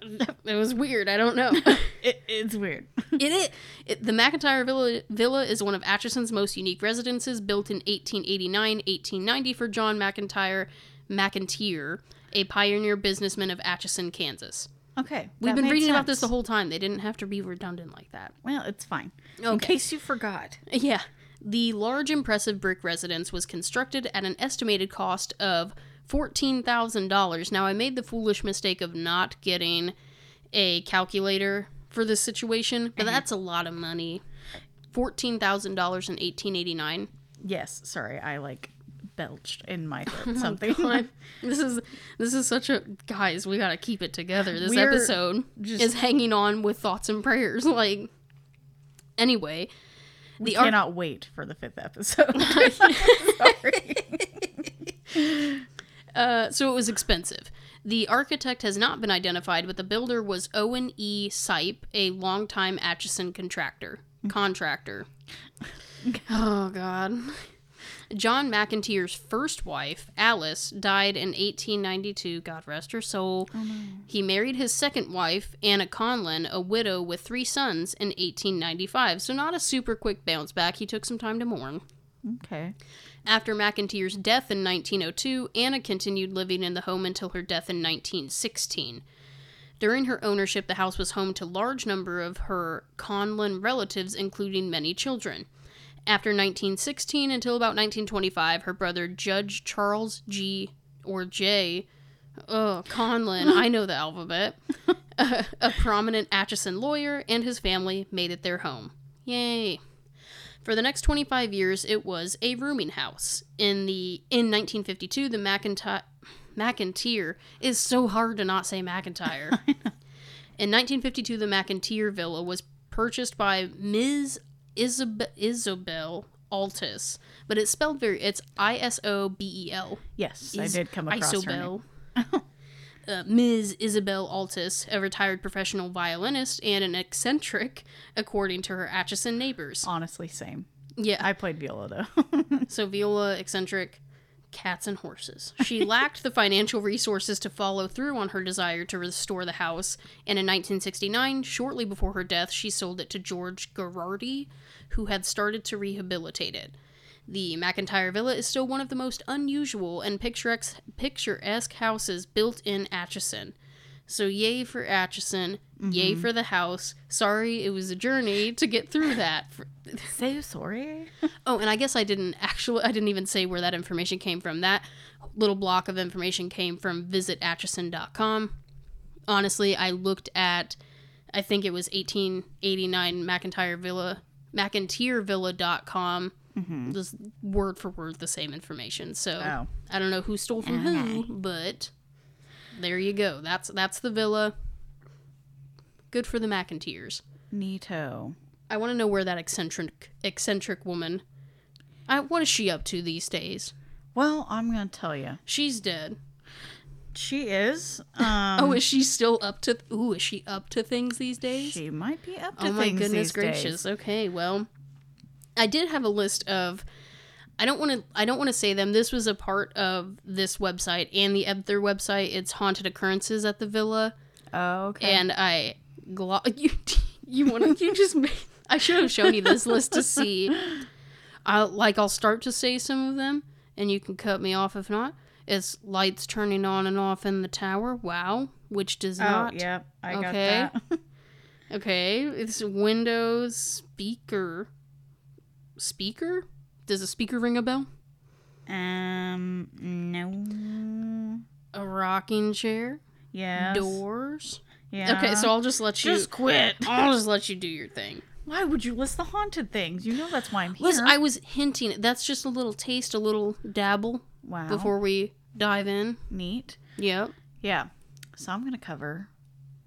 [SPEAKER 2] It was weird. I don't know. [LAUGHS]
[SPEAKER 1] It, it's weird. [LAUGHS]
[SPEAKER 2] it, is it the McIntyre Villa, Villa is one of Atchison's most unique residences, built in 1889 1890 for John McIntyre McIntyre, a pioneer businessman of Atchison, Kansas.
[SPEAKER 1] Okay.
[SPEAKER 2] We've been reading about this the whole time. They didn't have to be redundant like that.
[SPEAKER 1] Well, it's fine. In case you forgot.
[SPEAKER 2] Yeah. The large, impressive brick residence was constructed at an estimated cost of $14,000. Now, I made the foolish mistake of not getting a calculator for this situation, but mm-hmm. that's a lot of money. $14,000 in 1889.
[SPEAKER 1] Yes. Sorry, I like belched in my [LAUGHS] throat oh something.
[SPEAKER 2] God, [LAUGHS] this is this is such a guys, we got to keep it together. This
[SPEAKER 1] We're
[SPEAKER 2] episode
[SPEAKER 1] just-
[SPEAKER 2] is hanging on with thoughts and prayers [LAUGHS] like anyway,
[SPEAKER 1] we
[SPEAKER 2] the ar-
[SPEAKER 1] cannot wait for the fifth episode. Sorry.
[SPEAKER 2] Uh, so it was expensive. The architect has not been identified, but the builder was Owen E. Sipe, a longtime Atchison contractor. Contractor. oh God. John McIntyre's first wife, Alice, died in 1892. God rest her soul. He married his second wife, Anna Conlin, a widow with three sons, in 1895. So not a super quick bounce back. He took some time to mourn.
[SPEAKER 1] okay.
[SPEAKER 2] After McIntyre's death in 1902, Anna continued living in the home until her death in 1916. During her ownership, the house was home to large number of her Conlin relatives, including many children. After 1916 until about 1925, her brother Judge Charles G. or J. Oh, Conlin, I know the alphabet. [LAUGHS] a, a prominent Atchison lawyer and his family made it their home. Yay. For the next 25 years, it was a rooming house. In the in 1952, the McIntyre McIntyre is so hard to not say McIntyre. [LAUGHS] In 1952, the McIntyre villa was purchased by Ms. Isab- Isobel Altus, but it's spelled very. It's I S O B E L.
[SPEAKER 1] Yes, I did come across her name. [LAUGHS]
[SPEAKER 2] Uh, Ms. Isobel Altus, a retired professional violinist and an eccentric, according to her Atchison neighbors.
[SPEAKER 1] Honestly, same.
[SPEAKER 2] Yeah,
[SPEAKER 1] I played viola though. [LAUGHS]
[SPEAKER 2] so Viola, eccentric, cats and horses. She [LAUGHS] lacked the financial resources to follow through on her desire to restore the house, and in 1969, shortly before her death, she sold it to George Gerardi, who had started to rehabilitate it. The McIntyre Villa is still one of the most unusual and picturesque, picturesque houses built in Atchison. So, yay for Atchison, yay mm-hmm. for the house. Sorry, it was a journey to get through that.
[SPEAKER 1] So [LAUGHS] sorry.
[SPEAKER 2] Oh, and I guess I didn't actually, I didn't even say where that information came from. That little block of information came from visitatchison.com. Honestly, I looked at, I think it was 1889 McIntyre Villa, McIntyrevilla.com. Mm-hmm. Just word for word the same information. So
[SPEAKER 1] Oh.
[SPEAKER 2] I don't know who stole from who, but there you go. That's that's the villa. Good for the McIntyres.
[SPEAKER 1] Neato.
[SPEAKER 2] I want to know where that eccentric eccentric woman. I, what is she up to these days?
[SPEAKER 1] Well, I'm gonna tell you,
[SPEAKER 2] She's dead.
[SPEAKER 1] she is. [LAUGHS] Um,
[SPEAKER 2] oh, is she still up to? Ooh, is she up to things these days?
[SPEAKER 1] she might be up to
[SPEAKER 2] oh my goodness gracious.
[SPEAKER 1] days.
[SPEAKER 2] Okay, well, I did have a list of. I don't want to. I don't want to say them. This was a part of this website and the other website. It's haunted occurrences at the villa,
[SPEAKER 1] Oh, okay.
[SPEAKER 2] and I. Glo- [LAUGHS] you you want to? You just [LAUGHS] made. I should have shown you this list to see. I'll like I'll start to say some of them, and you can cut me off if not. It's lights turning on and off in the tower. Wow, which does
[SPEAKER 1] oh,
[SPEAKER 2] not.
[SPEAKER 1] yep, I got
[SPEAKER 2] Okay.
[SPEAKER 1] that. [LAUGHS]
[SPEAKER 2] Okay, it's Windows speaker. Speaker? Does a speaker ring a bell?
[SPEAKER 1] Um, no.
[SPEAKER 2] A rocking chair?
[SPEAKER 1] Yeah.
[SPEAKER 2] Doors?
[SPEAKER 1] Yeah.
[SPEAKER 2] Okay, so I'll just let you.
[SPEAKER 1] just quit. [LAUGHS]
[SPEAKER 2] I'll just let you do your thing.
[SPEAKER 1] Why would you list the haunted things? You know that's why I'm here.
[SPEAKER 2] Listen, I was hinting. That's just a little taste, a little dabble
[SPEAKER 1] wow.
[SPEAKER 2] before we dive in.
[SPEAKER 1] neat.
[SPEAKER 2] Yep.
[SPEAKER 1] Yeah. So I'm gonna cover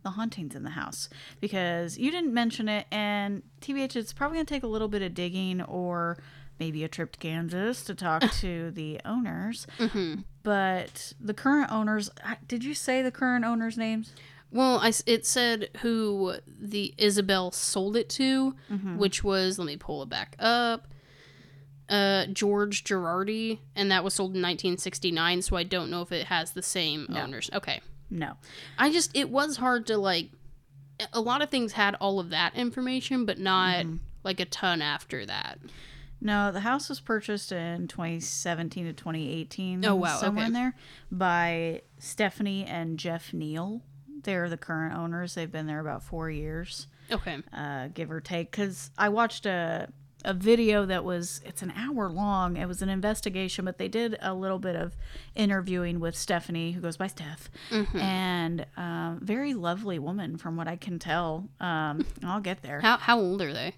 [SPEAKER 1] the hauntings in the house because you didn't mention it, and TBH, it's probably gonna take a little bit of digging or maybe a trip to Kansas to talk [LAUGHS] to the owners.
[SPEAKER 2] hmm
[SPEAKER 1] But the current owners, did you say the current owners' names?
[SPEAKER 2] Well, I it said who the Isobel sold it to,
[SPEAKER 1] Mm-hmm.
[SPEAKER 2] which was let me pull it back up. Uh, George Girardi, and that was sold in 1969. So I don't know if it has the same
[SPEAKER 1] No.
[SPEAKER 2] owners. Okay,
[SPEAKER 1] No.
[SPEAKER 2] I just it was hard to like. A lot of things had all of that information, but not
[SPEAKER 1] Mm-hmm.
[SPEAKER 2] like a ton after that.
[SPEAKER 1] No, the house was purchased in 2017 to 2018.
[SPEAKER 2] Oh, wow,
[SPEAKER 1] somewhere
[SPEAKER 2] okay.
[SPEAKER 1] in there by Stephanie and Jeff Neal. They're the current owners. They've been there about four years,
[SPEAKER 2] Okay.
[SPEAKER 1] uh, give or take. Because I watched a a video that was it's an hour long. It was an investigation, but they did a little bit of interviewing with Stephanie, who goes by Steph,
[SPEAKER 2] Mm-hmm.
[SPEAKER 1] and um, very lovely woman from what I can tell. Um, [LAUGHS] I'll get there.
[SPEAKER 2] How how old are they?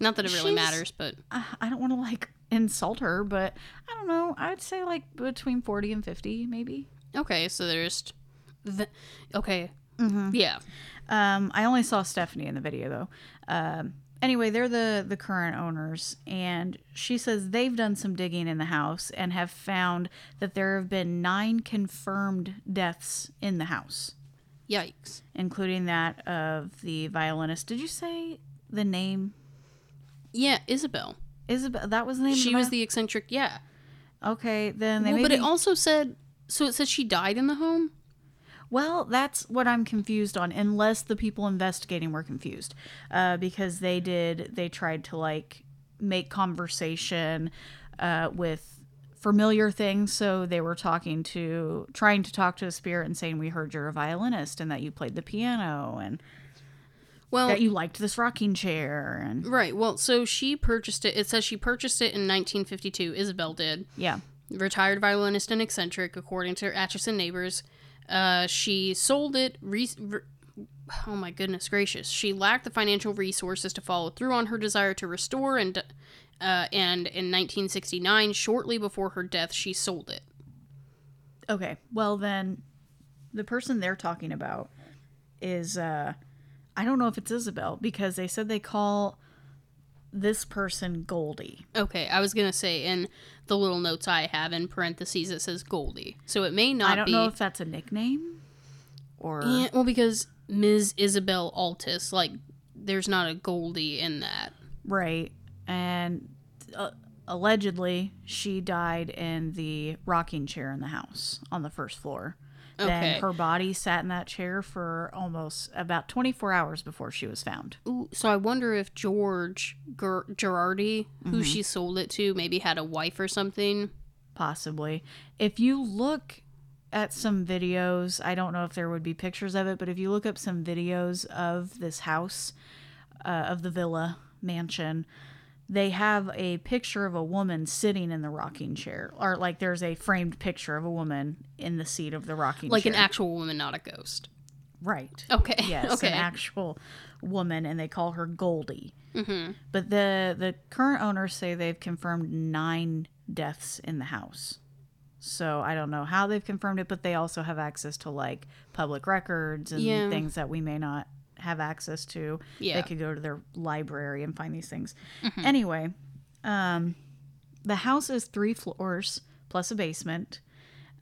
[SPEAKER 2] Not that it really
[SPEAKER 1] She's-
[SPEAKER 2] matters, but
[SPEAKER 1] uh, I don't want to like insult her, but I don't know. I'd say like between 40 and 50, maybe.
[SPEAKER 2] okay. So there's, the, okay,
[SPEAKER 1] Mm-hmm.
[SPEAKER 2] yeah.
[SPEAKER 1] Um, I only saw Stephanie in the video though. Um, anyway, they're the the current owners, and she says they've done some digging in the house and have found that there have been nine confirmed deaths in the house,
[SPEAKER 2] Yikes.
[SPEAKER 1] including that of the violinist. Did you say the name?
[SPEAKER 2] Yeah, Isobel.
[SPEAKER 1] Isobel. That was the name. of
[SPEAKER 2] She
[SPEAKER 1] the
[SPEAKER 2] was the eccentric. Yeah.
[SPEAKER 1] Okay, then they
[SPEAKER 2] Well,
[SPEAKER 1] maybe.
[SPEAKER 2] but it also said. So it says she died in the home.
[SPEAKER 1] Well, that's what I'm confused on, unless the people investigating were confused. Uh, because they did, they tried to like make conversation uh, with familiar things. So they were talking to, trying to talk to a spirit and saying, We heard you're a violinist and that you played the piano and
[SPEAKER 2] Well,
[SPEAKER 1] that you liked this rocking chair. And
[SPEAKER 2] right. Well, so she purchased it. It says she purchased it in 1952. Isobel did.
[SPEAKER 1] yeah.
[SPEAKER 2] Retired violinist and eccentric, according to her Atchison neighbors. Uh, she sold it. Re- re- oh my goodness gracious! She lacked the financial resources to follow through on her desire to restore, and uh, and in 1969, shortly before her death, she sold it.
[SPEAKER 1] Okay. Well, then the person they're talking about is, uh, I don't know if it's Isobel because they said they call this person Goldie.
[SPEAKER 2] Okay, I was gonna say in the little notes I have in parentheses it says Goldie, so it may not
[SPEAKER 1] I don't
[SPEAKER 2] be.
[SPEAKER 1] know if that's a nickname or
[SPEAKER 2] Yeah, well, because Ms. Isobel Altus, like, there's not a Goldie in that.
[SPEAKER 1] right. And uh, allegedly, she died in the rocking chair in the house on the first floor.
[SPEAKER 2] Okay.
[SPEAKER 1] Then her body sat in that chair for almost about 24 hours before she was found.
[SPEAKER 2] Ooh, so I wonder if George Ger- Girardi, who
[SPEAKER 1] Mm-hmm.
[SPEAKER 2] she sold it to, maybe had a wife or something.
[SPEAKER 1] possibly. If you look at some videos, I don't know if there would be pictures of it, but if you look up some videos of this house, uh, of the villa mansion, they have a picture of a woman sitting in the rocking chair, or like there's a framed picture of a woman in the seat of the rocking
[SPEAKER 2] Like
[SPEAKER 1] chair.
[SPEAKER 2] Like an actual woman, not a ghost.
[SPEAKER 1] right.
[SPEAKER 2] Okay.
[SPEAKER 1] Yes, [LAUGHS]
[SPEAKER 2] okay.
[SPEAKER 1] an actual woman, and they call her Goldie.
[SPEAKER 2] mm-hmm.
[SPEAKER 1] But the the current owners say they've confirmed nine deaths in the house. So I don't know how they've confirmed it, but they also have access to like public records and
[SPEAKER 2] Yeah.
[SPEAKER 1] things that we may not have access to.
[SPEAKER 2] Yeah.
[SPEAKER 1] They could go to their library and find these things. Anyway, um, the house is three floors plus a basement.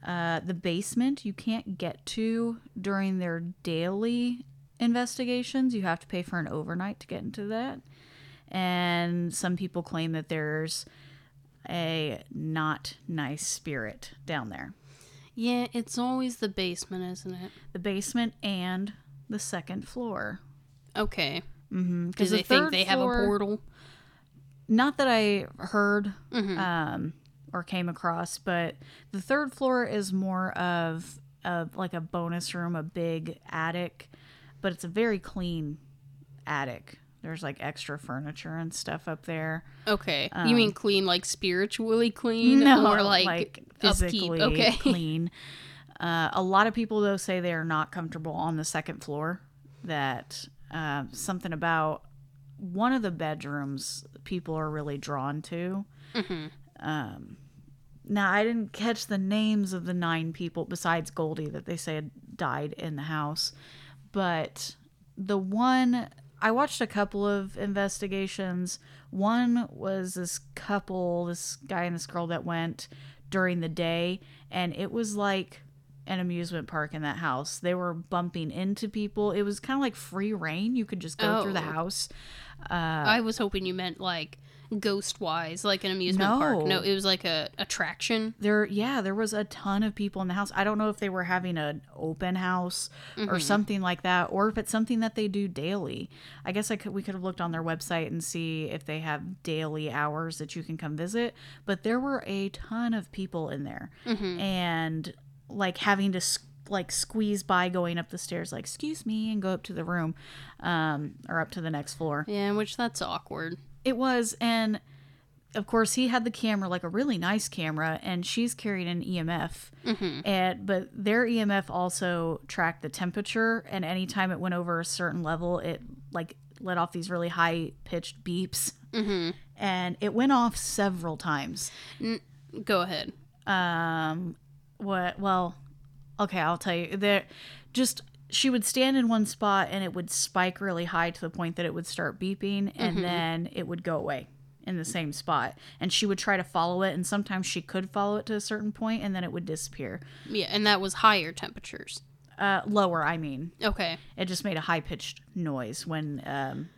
[SPEAKER 1] Uh, the basement you can't get to during their daily investigations. You have to pay for an overnight to get into that. And some people claim that there's a not nice spirit down there.
[SPEAKER 2] Yeah, it's always the basement, isn't it?
[SPEAKER 1] The basement and the second floor.
[SPEAKER 2] Okay.
[SPEAKER 1] Mm-hmm.
[SPEAKER 2] Do they think they have a portal?
[SPEAKER 1] Not that I heard
[SPEAKER 2] Mhm.
[SPEAKER 1] um, or came across, but the third floor is more of of like a bonus room, a big attic, but it's a very clean attic. There's like extra furniture and stuff up there.
[SPEAKER 2] Okay. you mean clean like spiritually clean or like,
[SPEAKER 1] physically
[SPEAKER 2] upkeep? Okay. [LAUGHS]
[SPEAKER 1] clean. Uh, a lot of people though say they are not comfortable on the second floor. That uh, something about one of the bedrooms people are really drawn to. Um, now I didn't catch the names of the nine people besides Goldie that they say had died in the house, but the one I watched a couple of investigations. One was this couple, this guy and this girl that went during the day, and it was like an amusement park in that house. They were bumping into people. It was kind of like free reign. You could just go through the
[SPEAKER 2] Oh.
[SPEAKER 1] house.
[SPEAKER 2] I uh, was hoping you meant like ghost wise, like an amusement park.
[SPEAKER 1] No.
[SPEAKER 2] No, it was like a attraction.
[SPEAKER 1] There, yeah, there was a ton of people in the house. I don't know if they were having an open house or mm-hmm. something like that, or if it's something that they do daily. I guess I could we could have looked on their website and see if they have daily hours that you can come visit. But there were a ton of people in there, mm-hmm. and like having to. like squeeze by going up the stairs like excuse me and go up to the room um or up to the next floor
[SPEAKER 2] Yeah, which that's awkward.
[SPEAKER 1] it was, and of course he had the camera, like a really nice camera, and she's carrying an EMF. Hmm. And but their EMF also tracked the temperature, and anytime it went over a certain level, it like let off these really high pitched beeps, mm-hmm. and it went off several times.
[SPEAKER 2] Go ahead.
[SPEAKER 1] Um, what? Well, okay, I'll tell you. There, just she would stand in one spot and it would spike really high to the point that it would start beeping, and then it would go away in the same spot. And she would try to follow it, and sometimes she could follow it to a certain point, and then it would disappear.
[SPEAKER 2] Yeah, and that was higher temperatures.
[SPEAKER 1] Uh, lower, I mean.
[SPEAKER 2] Okay.
[SPEAKER 1] It just made a high pitched noise when um,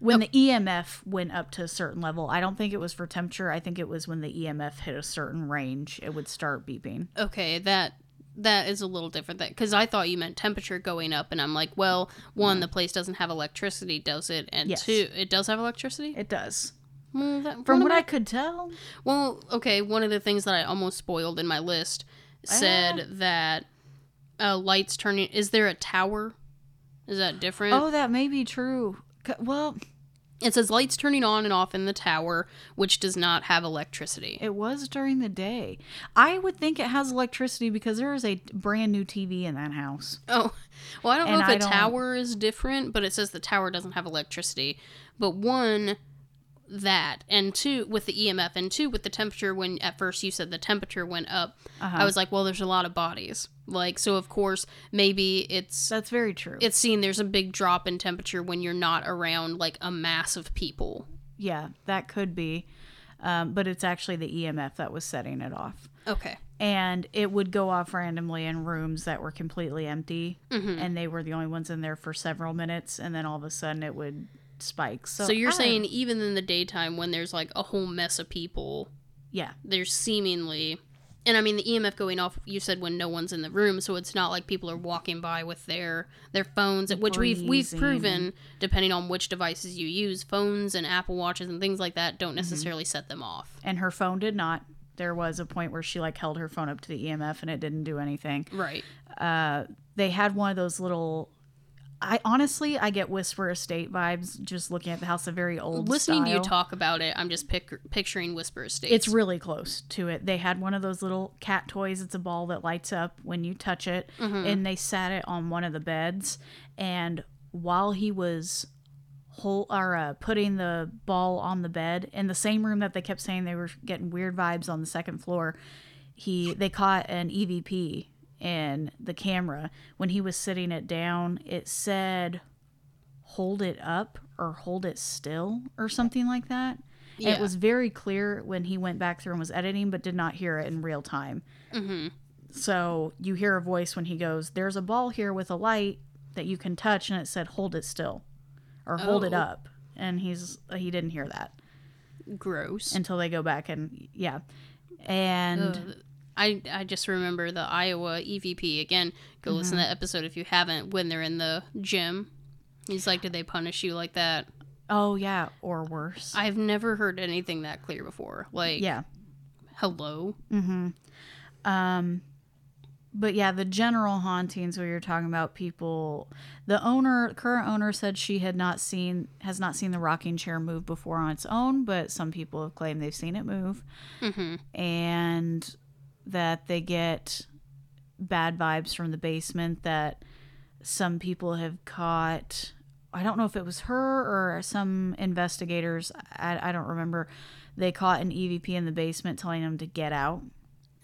[SPEAKER 1] when the EMF went up to a certain level. I don't think it was for temperature. I think it was when the EMF hit a certain range, it would start beeping.
[SPEAKER 2] Okay, that that is a little different That because I thought you meant temperature going up, and I'm like, well, one, the place doesn't have electricity, does it? And
[SPEAKER 1] Yes.
[SPEAKER 2] two, it does have electricity.
[SPEAKER 1] It does.
[SPEAKER 2] Well, that-
[SPEAKER 1] From what
[SPEAKER 2] of
[SPEAKER 1] I could tell,
[SPEAKER 2] well, okay, one of the things that I almost spoiled in my list said that uh, lights turning. Is there a tower? Is that different?
[SPEAKER 1] oh, that may be true. Well,
[SPEAKER 2] It says lights turning on and off in the tower, which does not have electricity.
[SPEAKER 1] it was during the day. I would think it has electricity because there is a brand new TV in that house.
[SPEAKER 2] Oh, well, I don't know
[SPEAKER 1] And
[SPEAKER 2] if
[SPEAKER 1] I
[SPEAKER 2] a
[SPEAKER 1] don't-
[SPEAKER 2] tower is different, but it says the tower doesn't have electricity. But one, that, and two, with the EMF, and two, with the temperature, when at first you said the temperature went up,
[SPEAKER 1] Uh-huh.
[SPEAKER 2] I was like, well, there's a lot of bodies. Like, so of course, maybe it's.
[SPEAKER 1] That's very true.
[SPEAKER 2] It's seen there's a big drop in temperature when you're not around like a mass of people.
[SPEAKER 1] yeah, that could be. Um, but it's actually the EMF that was setting it off.
[SPEAKER 2] Okay.
[SPEAKER 1] And it would go off randomly in rooms that were completely empty.
[SPEAKER 2] Mm-hmm.
[SPEAKER 1] And they were the only ones in there for several minutes. And then all of a sudden it would spike. So,
[SPEAKER 2] So you're
[SPEAKER 1] I-
[SPEAKER 2] saying even in the daytime when there's like a whole mess of people,
[SPEAKER 1] Yeah.
[SPEAKER 2] there's seemingly and I mean the EMF going off you said when no one's in the room so it's not like people are walking by with their their phones which we've we've proven depending on which devices you use phones and Apple watches and things like that
[SPEAKER 1] Mm-hmm.
[SPEAKER 2] don't necessarily set them off.
[SPEAKER 1] And her phone did not. There was a point where she like held her phone up to the EMF and it didn't do anything.
[SPEAKER 2] Right.
[SPEAKER 1] uh, they had one of those little. I honestly, I get Whisper Estate vibes just looking at the house. A very old.
[SPEAKER 2] Listening to you talk about it, I'm just pic- picturing Whisper Estates.
[SPEAKER 1] It's really close to it. They had one of those little cat toys. It's a ball that lights up when you touch it, and they sat it on one of the beds. And while he was whole or uh, putting the ball on the bed in the same room that they kept saying they were getting weird vibes on the second floor, he they caught an EVP in the camera when he was sitting it down. It said hold it up or hold it still or something like that.
[SPEAKER 2] Yeah.
[SPEAKER 1] It was very clear when he went back through and was editing, but did not hear it in real time.
[SPEAKER 2] Mm-hmm.
[SPEAKER 1] So you hear a voice when he goes, There's a ball here with a light that you can touch, and it said, Hold it still or hold it
[SPEAKER 2] Oh.
[SPEAKER 1] up. And he's he didn't hear that
[SPEAKER 2] gross.
[SPEAKER 1] until they go back and yeah. And
[SPEAKER 2] Ugh. I I just remember the Iowa EVP again. Go listen to that episode if you haven't. When they're in the gym, he's like, "Did they punish you like that?"
[SPEAKER 1] oh yeah, or worse.
[SPEAKER 2] I've never heard anything that clear before. Like,
[SPEAKER 1] yeah.
[SPEAKER 2] hello. Hmm.
[SPEAKER 1] Um but yeah, the general hauntings where you're talking about people, the owner, current owner said she had not seen, has not seen the rocking chair move before on its own, but some people have claimed they've seen it move, Mm-hmm. and that they get bad vibes from the basement. That some people have caught. I don't know if it was her or some investigators. I, I don't remember. They caught an EVP in the basement telling them to get out.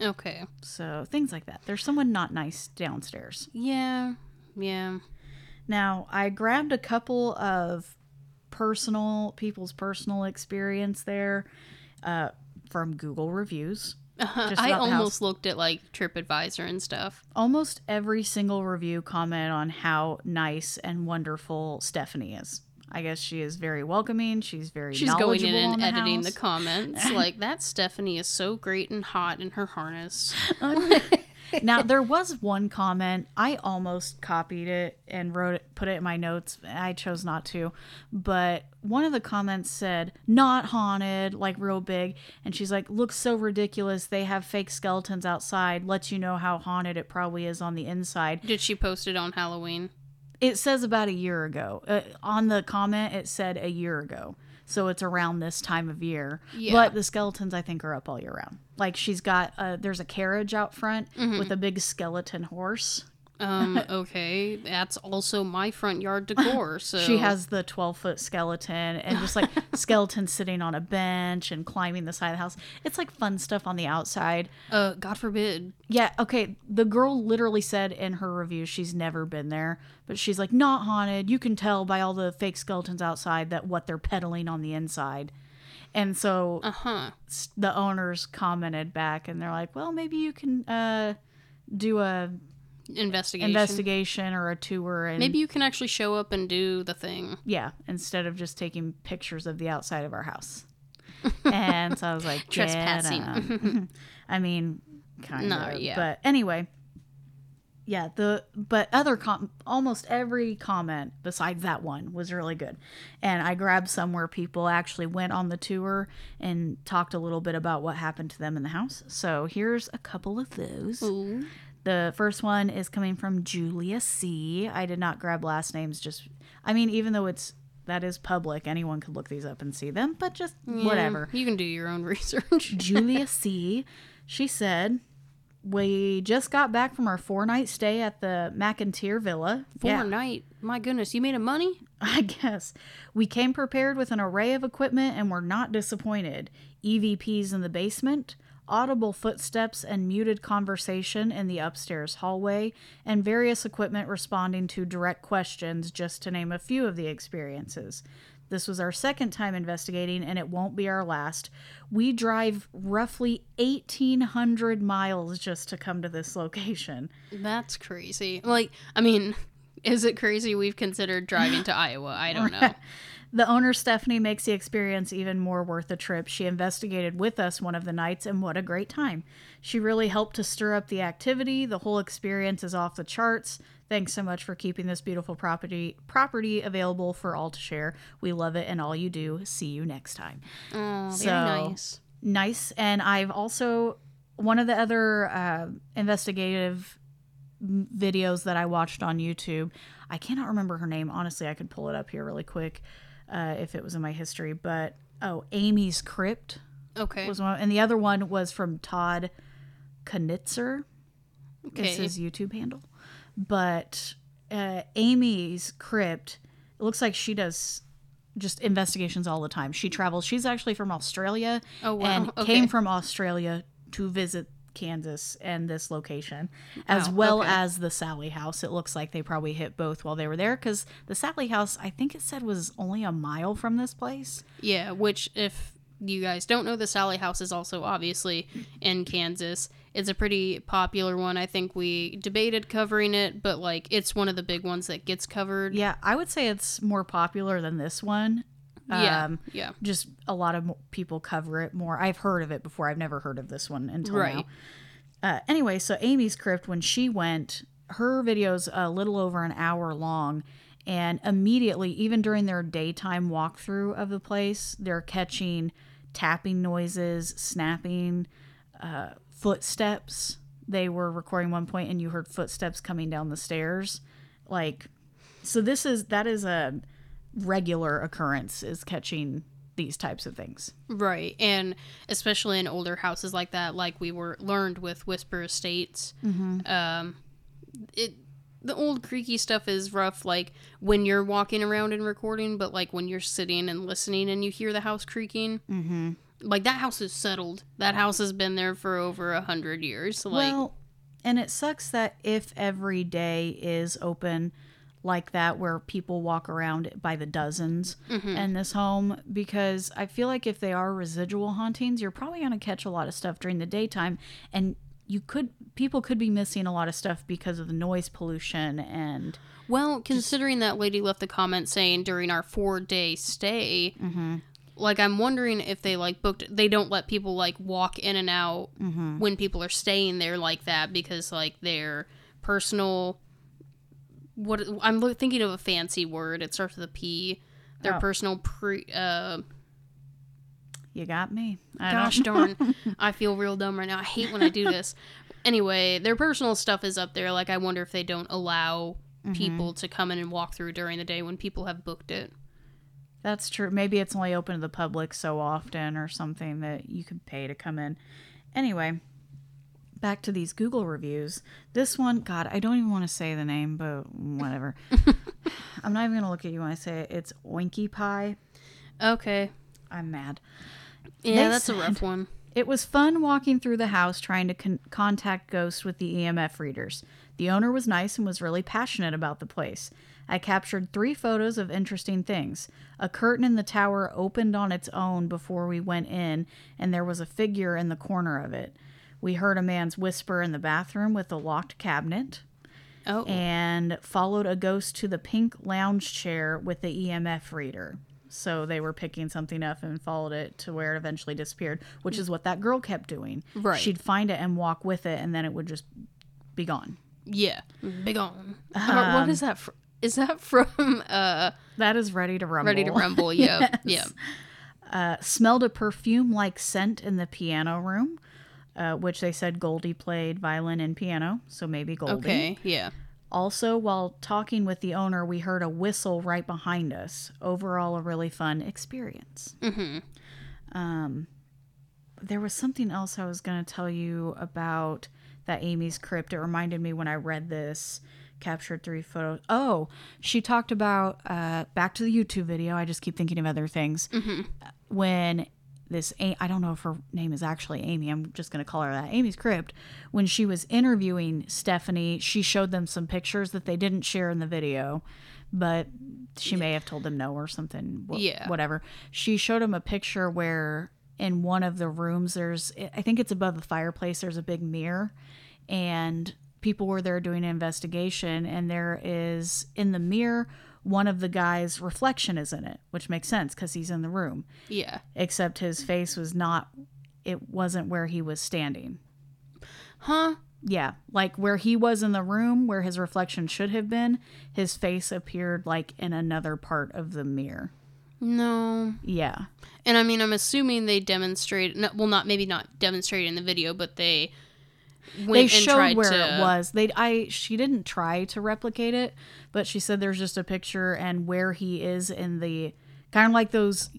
[SPEAKER 2] Okay.
[SPEAKER 1] So things like that. There's someone not nice downstairs.
[SPEAKER 2] Yeah. Yeah.
[SPEAKER 1] Now, I grabbed a couple of personal people's personal experience there uh, from Google reviews. Uh-huh. Just
[SPEAKER 2] I
[SPEAKER 1] about the house.
[SPEAKER 2] almost looked at like TripAdvisor and stuff.
[SPEAKER 1] Almost every single review comment on how nice and wonderful Stephanie is. I guess she is very welcoming. She's very
[SPEAKER 2] She's going in and
[SPEAKER 1] the
[SPEAKER 2] editing
[SPEAKER 1] house.
[SPEAKER 2] the comments. [LAUGHS] like that Stephanie is so great and hot in her harness. [LAUGHS]
[SPEAKER 1] now there was one comment I almost copied it and wrote it, put it in my notes. I chose not to, but one of the comments said "not haunted," like real big, and she's like, "Looks so ridiculous. They have fake skeletons outside. Lets you know how haunted it probably is on the inside."
[SPEAKER 2] Did she post it on Halloween?
[SPEAKER 1] It says about a year ago. Uh, on the comment, it said a year ago. So it's around this time of year.
[SPEAKER 2] Yeah.
[SPEAKER 1] But the skeletons, I think, are up all year round. Like she's got, uh, there's a carriage out front
[SPEAKER 2] Mm-hmm.
[SPEAKER 1] with a big skeleton horse.
[SPEAKER 2] Um, [LAUGHS] okay, that's also my front yard [LAUGHS] decor. So
[SPEAKER 1] She has the 12 foot skeleton and just like [LAUGHS] skeletons sitting on a bench and climbing the side of the house. It's like fun stuff on the outside.
[SPEAKER 2] uh, God forbid.
[SPEAKER 1] Yeah, okay. The girl literally said in her review she's never been there, but she's like, not haunted. You can tell by all the fake skeletons outside that what they're peddling on the inside. And so
[SPEAKER 2] Uh huh.
[SPEAKER 1] the owners commented back and they're like, well, maybe you can uh, do a
[SPEAKER 2] Investigation.
[SPEAKER 1] investigation or a tour and
[SPEAKER 2] Maybe you can actually show up and do the thing.
[SPEAKER 1] yeah, instead of just taking pictures of the outside of our house. [LAUGHS] and so I was like,
[SPEAKER 2] Trespassing. [LAUGHS]
[SPEAKER 1] I mean, kind
[SPEAKER 2] No,
[SPEAKER 1] of.
[SPEAKER 2] yeah.
[SPEAKER 1] But anyway, yeah. The but other com- almost every comment besides that one was really good, and I grabbed some where people actually went on the tour and talked a little bit about what happened to them in the house. So here's a couple of those.
[SPEAKER 2] Ooh.
[SPEAKER 1] The first one is coming from Julia C. I did not grab last names. Just, I mean, even though it's that is public, anyone could look these up and see them. But just whatever.
[SPEAKER 2] You can do your own [LAUGHS] research.
[SPEAKER 1] Julia [LAUGHS] C. She said, "We just got back from our four night stay at the McInteer Villa.
[SPEAKER 2] Four
[SPEAKER 1] Yeah,
[SPEAKER 2] night. My goodness, you made a money? [LAUGHS]
[SPEAKER 1] I guess we came prepared with an array of equipment and were not disappointed. EVPs in the basement." Audible footsteps and muted conversation in the upstairs hallway, and various equipment responding to direct questions, just to name a few of the experiences. This was our second time investigating, and it won't be our last. We drive roughly 1,800 miles just to come to this location.
[SPEAKER 2] That's crazy. Like, I mean, is it crazy we've considered driving to Iowa? I don't [LAUGHS] know.
[SPEAKER 1] The owner, Stephanie, makes the experience even more worth the trip. She investigated with us one of the nights, and what a great time. She really helped to stir up the activity. The whole experience is off the charts. Thanks so much for keeping this beautiful property property available for all to share. We love it and all you do. See you next time.
[SPEAKER 2] Oh,
[SPEAKER 1] So-
[SPEAKER 2] very nice.
[SPEAKER 1] Nice. And I've also one of the other uh, investigative videos that I watched on YouTube. I cannot remember her name. Honestly, I could pull it up here really quick uh, if it was in my history. But oh, Amy's Crypt
[SPEAKER 2] Okay.
[SPEAKER 1] was one, and the other one was from Todd Knitzer.
[SPEAKER 2] Okay.
[SPEAKER 1] his YouTube handle. But uh, Amy's Crypt, it looks like she does just investigations all the time. She travels. She's actually from Australia.
[SPEAKER 2] Oh, wow.
[SPEAKER 1] And [LAUGHS]
[SPEAKER 2] Okay.
[SPEAKER 1] came from Australia to visit Kansas and this location, as
[SPEAKER 2] Wow,
[SPEAKER 1] well
[SPEAKER 2] okay.
[SPEAKER 1] as the Sally House. It looks like they probably hit both while they were there because the Sally House, I think it said, was only a mile from this place.
[SPEAKER 2] Yeah, which if you guys don't know, the Sally House is also obviously in Kansas. It's a pretty popular one. I think we debated covering it, but like it's one of the big ones that gets covered.
[SPEAKER 1] Yeah, I would say it's more popular than this one.
[SPEAKER 2] Yeah.
[SPEAKER 1] Um,
[SPEAKER 2] yeah.
[SPEAKER 1] just a lot of people cover it more. I've heard of it before. I've never heard of this one until now.
[SPEAKER 2] Right.
[SPEAKER 1] Uh, anyway, so Amy's Crypt, when she went, her video's a little over an hour long. And immediately, even during their daytime walkthrough of the place, they're catching tapping noises, snapping, uh, footsteps they were recording one point and you heard footsteps coming down the stairs. Like, so this is that is a regular occurrence is catching these types of things.
[SPEAKER 2] Right. And especially in older houses like that, like we were learned with Whisper Estates, um, it the old creaky stuff is rough like when you're walking around and recording but like when you're sitting and listening and you hear the house creaking mm-hmm. like that house is settled that house has been there for over a hundred years like
[SPEAKER 1] well, and it sucks that if every day is open like that, where people walk around by the dozens mm-hmm. in this home, because I feel like if they are residual hauntings, you're probably going to catch a lot of stuff during the daytime, and you could people could be missing a lot of stuff because of the noise pollution and
[SPEAKER 2] Well, considering that lady left the comment saying during our four day stay, mm-hmm. like I'm wondering if they like booked. They don't let people like walk in and out mm-hmm. when people are staying there like that because like their personal. What I'm thinking of a fancy word. It starts with a P. Their
[SPEAKER 1] Oh.
[SPEAKER 2] personal pre. Uh,
[SPEAKER 1] you got me. I
[SPEAKER 2] gosh darn, [LAUGHS] I feel real dumb right now. I hate when I do this. Anyway, their personal stuff is up there. Like I wonder if they don't allow people to come in and walk through during the day when people have booked it.
[SPEAKER 1] That's true. Maybe it's only open to the public so often or something that you could pay to come in. Anyway, back to these Google reviews. This one, God, I don't even want to say the name, but whatever. [LAUGHS] I'm not even going to look at you when I say it. It's Oinky Pie.
[SPEAKER 2] Okay.
[SPEAKER 1] I'm mad.
[SPEAKER 2] Yeah,
[SPEAKER 1] They
[SPEAKER 2] that's a rough one.
[SPEAKER 1] It was fun walking through the house trying to con- contact ghosts with the EMF readers. The owner was nice and was really passionate about the place. I captured three photos of interesting things. A curtain in the tower opened on its own before we went in, and there was a figure in the corner of it. We heard a man's whisper in the bathroom with a locked cabinet
[SPEAKER 2] Oh,
[SPEAKER 1] and followed a ghost to the pink lounge chair with the EMF reader. So they were picking something up and followed it to where it eventually disappeared, which is what that girl kept doing.
[SPEAKER 2] Right.
[SPEAKER 1] She'd find it and walk with it, and then it would just be gone.
[SPEAKER 2] yeah. Big on. Or
[SPEAKER 1] Um,
[SPEAKER 2] what is that? Fr- is that [LAUGHS] from uh,
[SPEAKER 1] That is ready to rumble.
[SPEAKER 2] Ready to Rumble? Yeah, [LAUGHS] yeah.
[SPEAKER 1] Uh, smelled a perfume like scent in the piano room, uh, which they said Goldie played violin and piano, so maybe Goldie.
[SPEAKER 2] Okay, yeah.
[SPEAKER 1] Also, while talking with the owner, we heard a whistle right behind us. Overall, a really fun experience. Mm-hmm. Um, there was something else I was going to tell you about that Amy's crypt. It reminded me when I read this, captured three photos. Oh, she talked about uh, back to the YouTube video. I just keep thinking of other things. Hmm. When this I don't know if her name is actually Amy. I'm just going to call her that. Amy's Crypt. When she was interviewing Stephanie, she showed them some pictures that they didn't share in the video, but she may have told them no or something. wh-
[SPEAKER 2] Yeah.
[SPEAKER 1] Whatever. She showed them a picture where in one of the rooms there's I think it's above the fireplace there's a big mirror and people were there doing an investigation and there is in the mirror one of the guy's reflection is in it, which makes sense cuz he's in the room
[SPEAKER 2] Yeah.
[SPEAKER 1] except his face was not it wasn't where he was standing
[SPEAKER 2] Huh?
[SPEAKER 1] yeah like where he was in the room where his reflection should have been his face appeared like in another part of the mirror
[SPEAKER 2] No.
[SPEAKER 1] yeah
[SPEAKER 2] And I mean, I'm assuming they demonstrate, well, not maybe not demonstrate in the video, but they
[SPEAKER 1] they showed where
[SPEAKER 2] to.
[SPEAKER 1] it was they i she didn't try to replicate it but she said there's just a picture and where he is in the kind of like those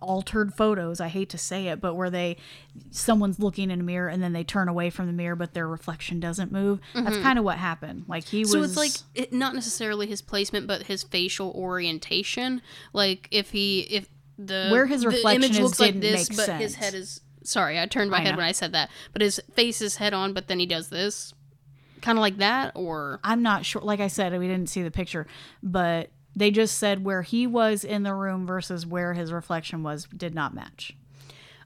[SPEAKER 1] altered photos i hate to say it but where they someone's looking in a mirror and then they turn away from the mirror but their reflection doesn't move that's kind of what happened like he was
[SPEAKER 2] Mm-hmm. So it's like it, not necessarily his placement, but his facial orientation. Like if he if the
[SPEAKER 1] Where his
[SPEAKER 2] the
[SPEAKER 1] reflection
[SPEAKER 2] image
[SPEAKER 1] is
[SPEAKER 2] looks like this,
[SPEAKER 1] make
[SPEAKER 2] but his head is. Sorry, I turned my
[SPEAKER 1] I
[SPEAKER 2] head
[SPEAKER 1] know.
[SPEAKER 2] when I said that. But his face is head on, but then he does this, kind of like that, or
[SPEAKER 1] I'm not sure. Like I said, we didn't see the picture, but they just said where he was in the room versus where his reflection was did not match.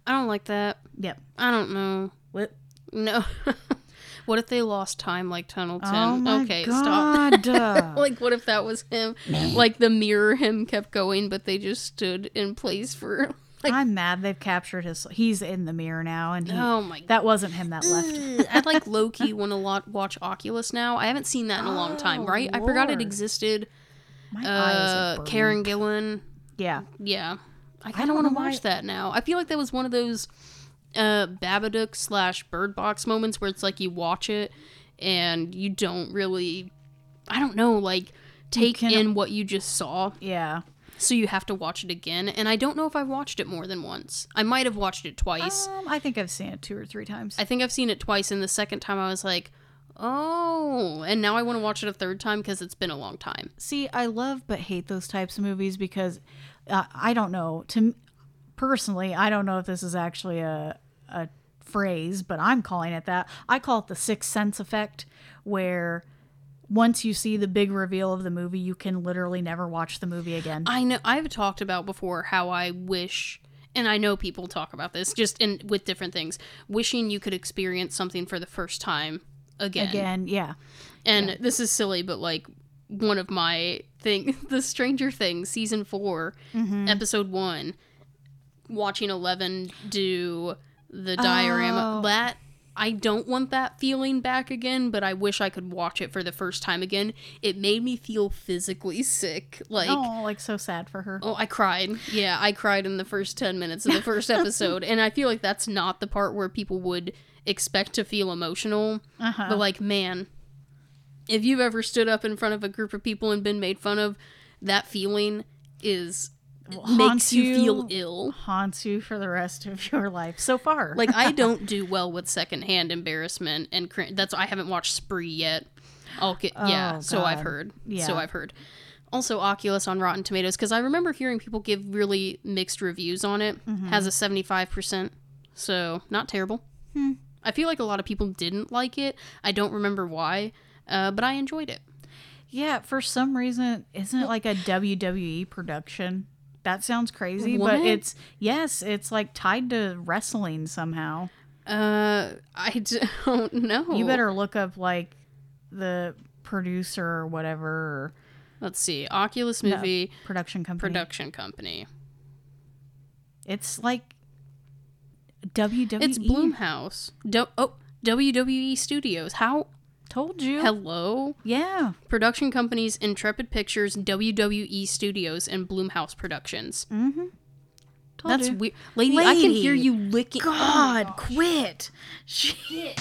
[SPEAKER 2] I don't like that.
[SPEAKER 1] Yep.
[SPEAKER 2] I don't know.
[SPEAKER 1] What?
[SPEAKER 2] No. [LAUGHS] what if they lost time like Tunnelton?
[SPEAKER 1] Oh my
[SPEAKER 2] okay, stop. [LAUGHS] Like what if that was him? [LAUGHS] Like the mirror him kept going, but they just stood in place for like
[SPEAKER 1] I'm mad they've captured his. He's in the mirror now, and he,
[SPEAKER 2] Oh my
[SPEAKER 1] that wasn't him that left.
[SPEAKER 2] I'd like [LAUGHS] Loki want to watch Oculus now. I haven't seen that in a long time,
[SPEAKER 1] Oh,
[SPEAKER 2] right? I forgot it existed.
[SPEAKER 1] My
[SPEAKER 2] Uh,
[SPEAKER 1] are.
[SPEAKER 2] Karen Gillan.
[SPEAKER 1] Yeah,
[SPEAKER 2] Yeah. I kind of want to
[SPEAKER 1] know why-
[SPEAKER 2] watch that now. I feel like that was one of those uh Babadook slash Bird Box moments where it's like you watch it and you don't really, I don't know, like take
[SPEAKER 1] can-
[SPEAKER 2] in what you just saw.
[SPEAKER 1] Yeah.
[SPEAKER 2] So you have to watch it again. And I don't know if I've watched it more than once. I might have watched it twice.
[SPEAKER 1] Um, I think I've seen it two or three times.
[SPEAKER 2] I think I've seen it twice, and the second time I was like, oh, and now I want to watch it a third time because it's been a long time.
[SPEAKER 1] See, I love but hate those types of movies because uh, I don't know. To personally, I don't know if this is actually a a phrase, but I'm calling it that. I call it the sixth sense effect, where once you see the big reveal of the movie, you can literally never watch the movie again.
[SPEAKER 2] I know I've talked about before how I wish and I know people talk about this just in with different things, wishing you could experience something for the first time again.
[SPEAKER 1] Again, yeah.
[SPEAKER 2] And this is silly, but like one of my thing, [LAUGHS] the Stranger Things season 4,
[SPEAKER 1] Mm-hmm.
[SPEAKER 2] episode 1, watching 11 do the diorama
[SPEAKER 1] Oh.
[SPEAKER 2] that I don't want that feeling back again, but I wish I could watch it for the first time again. It made me feel physically sick. Like
[SPEAKER 1] oh, like so sad for her.
[SPEAKER 2] Oh, I cried. Yeah, I cried in the first 10 minutes of the first [LAUGHS] episode. and I feel like that's not the part where people would expect to feel emotional.
[SPEAKER 1] Uh-huh.
[SPEAKER 2] But, like, man, if you've ever stood up in front of a group of people and been made fun of, that feeling is. Makes you
[SPEAKER 1] you.
[SPEAKER 2] feel ill.
[SPEAKER 1] Haunts you for the rest of your life so far.
[SPEAKER 2] Like, I [LAUGHS] don't do well with secondhand embarrassment and cr- that's I haven't watched Spree yet. I'll get, yeah,
[SPEAKER 1] Oh,
[SPEAKER 2] so I've heard.
[SPEAKER 1] Yeah.
[SPEAKER 2] So I've heard. Also, Oculus on Rotten Tomatoes because I remember hearing people give really mixed reviews on it.
[SPEAKER 1] Mm-hmm.
[SPEAKER 2] Has a seventy-five percent, so not terrible.
[SPEAKER 1] Hmm.
[SPEAKER 2] I feel like a lot of people didn't like it. I don't remember why, uh, but I enjoyed it.
[SPEAKER 1] Yeah, for some reason, isn't it like a WWE production? That sounds crazy,
[SPEAKER 2] What?
[SPEAKER 1] but it's yes, it's like tied to wrestling somehow.
[SPEAKER 2] Uh, I don't know.
[SPEAKER 1] You better look up like the producer or whatever
[SPEAKER 2] Let's see. Oculus movie
[SPEAKER 1] production company.
[SPEAKER 2] production company.
[SPEAKER 1] It's like WWE.
[SPEAKER 2] It's Blumhouse. Do- oh, WWE Studios. How?
[SPEAKER 1] Told you.
[SPEAKER 2] Hello.
[SPEAKER 1] yeah.
[SPEAKER 2] Production companies Intrepid Pictures, WWE Studios, and Blumhouse Productions. Mm-hmm.
[SPEAKER 1] Told
[SPEAKER 2] That's weird. Lady, I can hear you licking.
[SPEAKER 1] God, quit. Shit.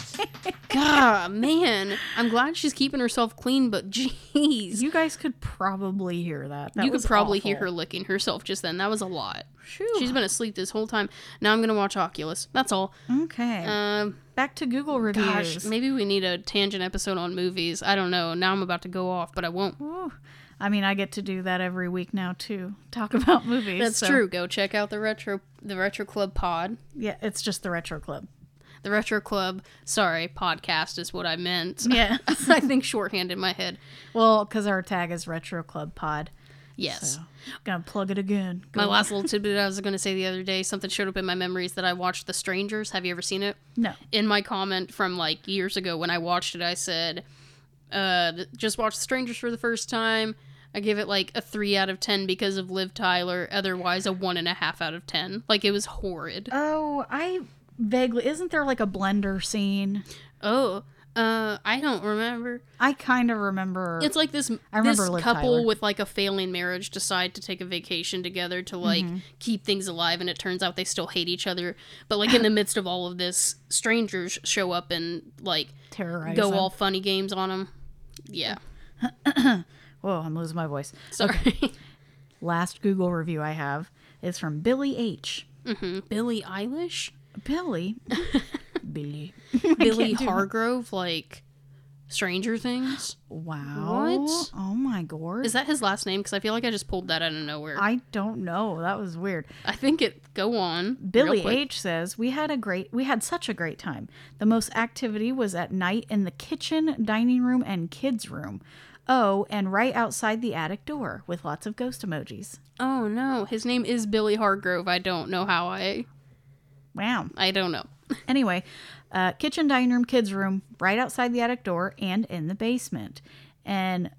[SPEAKER 2] God, man. I'm glad she's keeping herself clean, but jeez.
[SPEAKER 1] You guys could probably hear that. That
[SPEAKER 2] You could probably hear her licking herself just then. That was a lot. She's been asleep this whole time. Now I'm going to watch Oculus. That's all.
[SPEAKER 1] Okay.
[SPEAKER 2] Um,
[SPEAKER 1] Back to Google reviews.
[SPEAKER 2] gosh, maybe we need a tangent episode on movies. I don't know. Now I'm about to go off, but I won't.
[SPEAKER 1] Ooh. I mean, I get to do that every week now too. Talk about movies.
[SPEAKER 2] That's
[SPEAKER 1] so-
[SPEAKER 2] true. Go check out the retro the retro club pod.
[SPEAKER 1] Yeah, it's just the Retro Club.
[SPEAKER 2] The retro club. Sorry, podcast is what I meant.
[SPEAKER 1] Yeah. [LAUGHS]
[SPEAKER 2] I think shorthand in my head.
[SPEAKER 1] well, because our tag is Retro Club Pod.
[SPEAKER 2] Yes.
[SPEAKER 1] So, gonna plug it again.
[SPEAKER 2] My
[SPEAKER 1] Go-
[SPEAKER 2] last little [LAUGHS] tidbit I was going to say the other day, something showed up in my memories that I watched The Strangers. Have you ever seen it?
[SPEAKER 1] No.
[SPEAKER 2] In my comment from like years ago when I watched it, I said, uh, th- just watched The Strangers for the first time. I give it like a three out of ten because of Liv Tyler. Otherwise, a one and a half out of ten. Like it was horrid.
[SPEAKER 1] Oh, I vaguely. Isn't there like a blender scene?
[SPEAKER 2] Oh, uh, I don't remember.
[SPEAKER 1] I kind of remember.
[SPEAKER 2] It's like this
[SPEAKER 1] I remember
[SPEAKER 2] this
[SPEAKER 1] Liv
[SPEAKER 2] couple
[SPEAKER 1] Tyler.
[SPEAKER 2] with like a failing marriage decide to take a vacation together to like
[SPEAKER 1] Mm-hmm.
[SPEAKER 2] keep things alive and it turns out they still hate each other. But like in the midst of all of this, strangers show up and like
[SPEAKER 1] terrorize,
[SPEAKER 2] go all funny games on them. Yeah. [CLEARS THROAT]
[SPEAKER 1] Whoa, I'm losing my voice.
[SPEAKER 2] Sorry.
[SPEAKER 1] Last Google review I have is from Billy H.
[SPEAKER 2] hmm Billie Eilish?
[SPEAKER 1] Billy. Billy.
[SPEAKER 2] Billy. Hargrove like Stranger Things?
[SPEAKER 1] Wow.
[SPEAKER 2] What?
[SPEAKER 1] Oh my god.
[SPEAKER 2] Is that his last name cuz I feel like I just pulled that out of nowhere. I
[SPEAKER 1] don't know. That was weird.
[SPEAKER 2] I think it go on.
[SPEAKER 1] Billy. H says, "We had a great we had such a great time. The most activity was at night in the kitchen, dining room and kids room. Oh, and right outside the attic door with lots of ghost emojis.
[SPEAKER 2] Oh no, his name is Billy Hargrove. I don't know how I
[SPEAKER 1] Wow.
[SPEAKER 2] I don't know. [LAUGHS]
[SPEAKER 1] Anyway, uh, kitchen, dining room, kids room, right outside the attic door and in the basement. And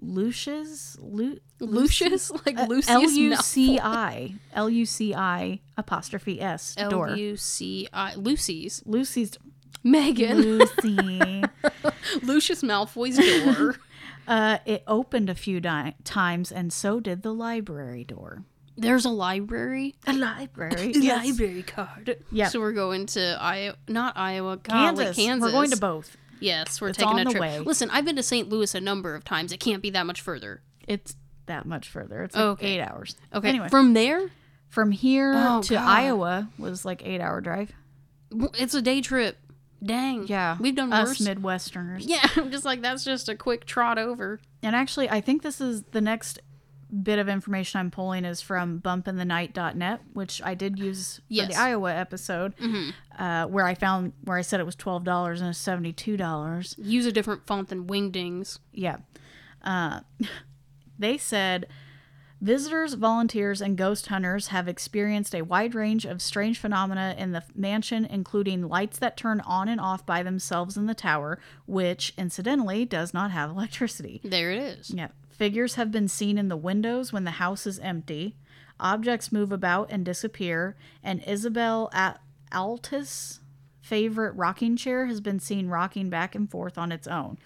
[SPEAKER 1] Lucius, Lu-
[SPEAKER 2] Lucius, like Lucius
[SPEAKER 1] L U C I L U C I apostrophe S door.
[SPEAKER 2] L U C I Lucy's
[SPEAKER 1] Lucy's
[SPEAKER 2] Megan
[SPEAKER 1] Lucy. [LAUGHS]
[SPEAKER 2] Lucius Malfoy's door. [LAUGHS]
[SPEAKER 1] uh, it opened a few di- times, and so did the library door.
[SPEAKER 2] There's a library.
[SPEAKER 1] A library. [LAUGHS]
[SPEAKER 2] Library card.
[SPEAKER 1] Yeah.
[SPEAKER 2] So we're going to Iowa, not Iowa,
[SPEAKER 1] Kansas.
[SPEAKER 2] Kansas. Kansas.
[SPEAKER 1] We're going to both.
[SPEAKER 2] Yes, we're
[SPEAKER 1] It's
[SPEAKER 2] taking
[SPEAKER 1] on
[SPEAKER 2] a
[SPEAKER 1] the
[SPEAKER 2] trip.
[SPEAKER 1] way.
[SPEAKER 2] Listen, I've been to St. Louis a number of times. It can't be that much further.
[SPEAKER 1] It's that much further. It's like
[SPEAKER 2] Okay.
[SPEAKER 1] eight hours.
[SPEAKER 2] Okay.
[SPEAKER 1] Anyway,
[SPEAKER 2] From there,
[SPEAKER 1] from here
[SPEAKER 2] Oh,
[SPEAKER 1] to
[SPEAKER 2] God.
[SPEAKER 1] Iowa was like eight hour drive.
[SPEAKER 2] it's a day trip. Dang.
[SPEAKER 1] Yeah,
[SPEAKER 2] We've done
[SPEAKER 1] us
[SPEAKER 2] worse.
[SPEAKER 1] Midwesterners. [LAUGHS]
[SPEAKER 2] yeah, I'm just like that's just a quick trot over.
[SPEAKER 1] And actually, I think this is the next bit of information I'm pulling is from bumpinthenight.net, which I did use for the Iowa episode, uh, where I found where I said it was twelve dollars and it's seventy two dollars.
[SPEAKER 2] Use a different font than Wingdings.
[SPEAKER 1] Yeah, uh, [LAUGHS] they said. Visitors, volunteers, and ghost hunters have experienced a wide range of strange phenomena in the mansion, including lights that turn on and off by themselves in the tower, which, incidentally, does not have electricity.
[SPEAKER 2] There it is.
[SPEAKER 1] Yeah. Figures have been seen in the windows when the house is empty. Objects move about and disappear. And Isobel at Altus' favorite rocking chair has been seen rocking back and forth on its own.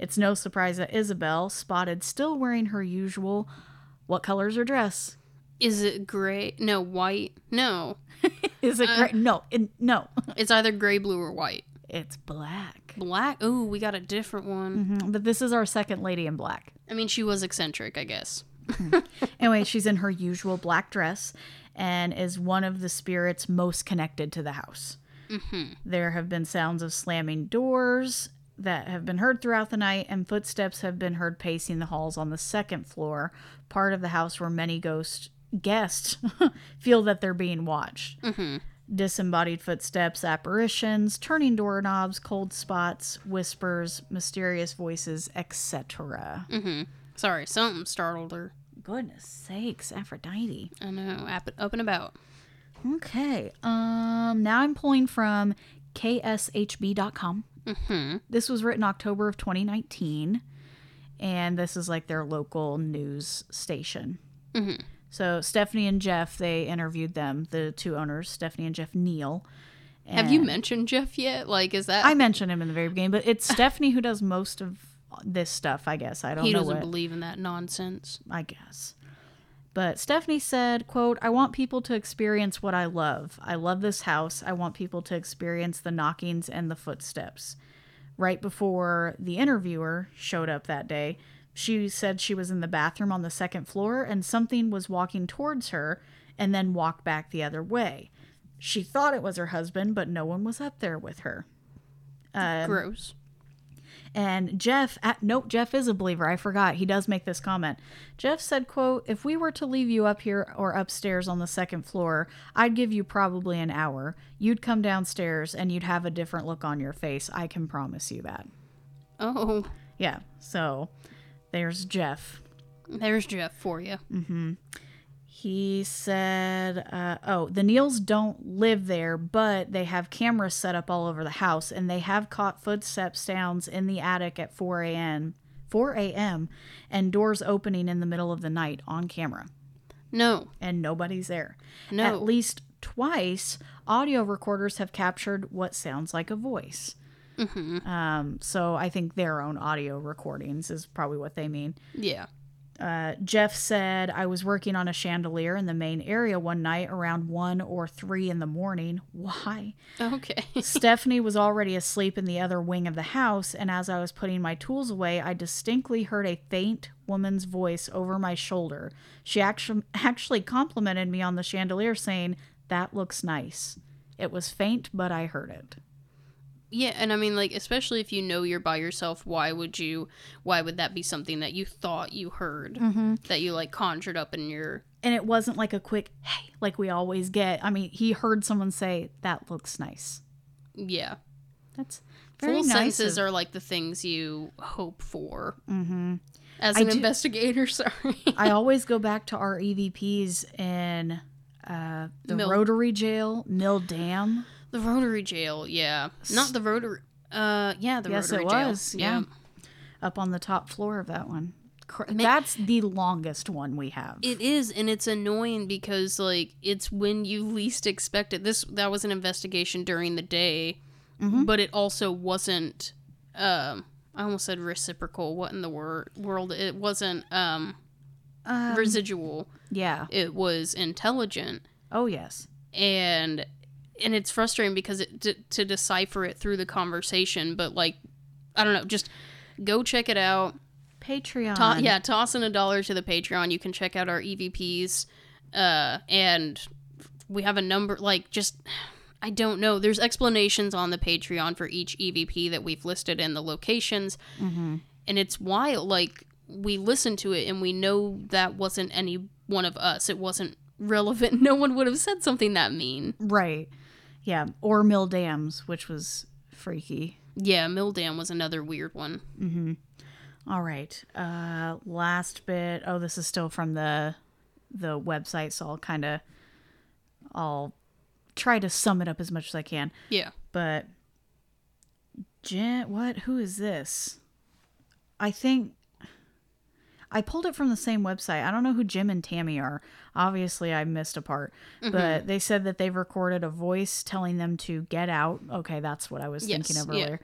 [SPEAKER 1] It's no surprise that Isobel, spotted still wearing her usual what color's her dress?
[SPEAKER 2] Is it gray? No, white. No, [LAUGHS]
[SPEAKER 1] Is it uh, gray? No, it, no. [LAUGHS]
[SPEAKER 2] it's either gray, blue, or white.
[SPEAKER 1] it's black.
[SPEAKER 2] Black. Ooh, we got a different one.
[SPEAKER 1] Mhm, But this is our second lady in black.
[SPEAKER 2] I mean, she was eccentric, I guess. Mm-hmm. [LAUGHS]
[SPEAKER 1] Anyway, she's in her usual black dress and is one of the spirits most connected to the house. Mm-hmm. There have been sounds of slamming doors that have been heard throughout the night, and footsteps have been heard pacing the halls on the second floor, part of the house where many ghost guests [LAUGHS] feel that they're being watched. Disembodied footsteps, apparitions, turning doorknobs, cold spots, whispers, mysterious voices, etc.
[SPEAKER 2] Sorry, something startled her.
[SPEAKER 1] Goodness sakes, Aphrodite.
[SPEAKER 2] I know. Up, up and about.
[SPEAKER 1] Okay. Um. Now I'm pulling from kshb.com.
[SPEAKER 2] Mm-hmm.
[SPEAKER 1] This was written October of 2019, and this is like their local news station.
[SPEAKER 2] Mhm.
[SPEAKER 1] So Stephanie and Jeff, they interviewed them, the two owners, Stephanie and Jeff Neal.
[SPEAKER 2] Have you mentioned Jeff yet? Like, is that
[SPEAKER 1] I mentioned him in the very beginning, but it's Stephanie who does most of this stuff. I guess I don't
[SPEAKER 2] he
[SPEAKER 1] know
[SPEAKER 2] doesn't
[SPEAKER 1] what.
[SPEAKER 2] believe in that nonsense?
[SPEAKER 1] I guess. But Stephanie said, quote, I want people to experience what I love. I love this house. I want people to experience the knockings and the footsteps. Right before the interviewer showed up that day, she said she was in the bathroom on the second floor and something was walking towards her and then walked back the other way. She thought it was her husband, but no one was up there with her. Um,
[SPEAKER 2] Gross.
[SPEAKER 1] And Jeff, uh, nope, Jeff is a believer. I forgot. He does make this comment. Jeff said, quote, if we were to leave you up here or upstairs on the second floor, I'd give you probably an hour. You'd come downstairs and you'd have a different look on your face. I can promise you that.
[SPEAKER 2] Oh,
[SPEAKER 1] Yeah. So there's Jeff.
[SPEAKER 2] there's Jeff for you.
[SPEAKER 1] He said, uh, oh, the Neals don't live there, but they have cameras set up all over the house, and they have caught footsteps sounds in the attic at 4 a.m. 4 a.m. and doors opening in the middle of the night on camera,
[SPEAKER 2] No,
[SPEAKER 1] and nobody's there.
[SPEAKER 2] No.
[SPEAKER 1] At least twice, audio recorders have captured what sounds like a voice. Um, so I think their own audio recordings is probably what they mean.
[SPEAKER 2] yeah.
[SPEAKER 1] Uh, Jeff said, I was working on a chandelier in the main area one night around 1 or 3 in the morning. [LAUGHS] Why?
[SPEAKER 2] Okay. [LAUGHS]
[SPEAKER 1] Stephanie was already asleep in the other wing of the house, and as I was putting my tools away, I distinctly heard a faint woman's voice over my shoulder. She actually, [LAUGHS] actually complimented me on the chandelier, saying, That looks nice. It was faint, but I heard it.
[SPEAKER 2] Yeah, and I mean, like, especially if you know you're by yourself, why would you? Why would that be something that you thought you heard
[SPEAKER 1] Mm-hmm.
[SPEAKER 2] that you like conjured up in your?
[SPEAKER 1] And it wasn't like a quick, hey, like we always get. I mean, he heard someone say, That looks nice.
[SPEAKER 2] Yeah,
[SPEAKER 1] That's very
[SPEAKER 2] full
[SPEAKER 1] nice.
[SPEAKER 2] senses
[SPEAKER 1] of-
[SPEAKER 2] are like the things you hope for. Mm-hmm. As an
[SPEAKER 1] do-
[SPEAKER 2] investigator, [LAUGHS] sorry.
[SPEAKER 1] I always go back to our EVPs in uh, the
[SPEAKER 2] Mill-
[SPEAKER 1] Rotary Jail, Mill Dam.
[SPEAKER 2] The Rotary Jail, yeah, not the Rotary. Uh, yeah, the
[SPEAKER 1] Yes,
[SPEAKER 2] Rotary
[SPEAKER 1] it
[SPEAKER 2] Jail.
[SPEAKER 1] was, yeah. up on the top floor of that one. That's the longest one we have.
[SPEAKER 2] It is, and it's annoying because like it's when you least expect it. This that was an investigation during the day,
[SPEAKER 1] Mm-hmm.
[SPEAKER 2] but it also wasn't. Um, I almost said reciprocal. What in the wor- world? It wasn't. Um, residual.
[SPEAKER 1] Yeah.
[SPEAKER 2] It was intelligent.
[SPEAKER 1] Oh yes.
[SPEAKER 2] and and it's frustrating because it to, to decipher it through the conversation but like i don't know just go check it out.
[SPEAKER 1] Patreon.
[SPEAKER 2] To- yeah toss in a dollar to the patreon. You can check out our evps uh and we have a number like just i don't know. There's explanations on the patreon for each evp that we've listed and the locations. And it's wild like we listened to it and we know that wasn't any one of us. It wasn't relevant. [LAUGHS] No one would have said something that mean.
[SPEAKER 1] Right. Yeah. Or Mill Dams, which was freaky.
[SPEAKER 2] Yeah, mill dam was another weird one.
[SPEAKER 1] All right. Uh last bit. Oh, this is still from the the website, so I'll kind of I'll try to sum it up as much as I can.
[SPEAKER 2] Yeah.
[SPEAKER 1] But Jen, what? Who is this? I think I pulled it from the same website. I don't know who Jim and Tammy are. Obviously, I missed a part, but they said that they've recorded a voice telling them to get out. Okay, that's what I was thinking
[SPEAKER 2] Yes,
[SPEAKER 1] of
[SPEAKER 2] yeah.
[SPEAKER 1] earlier.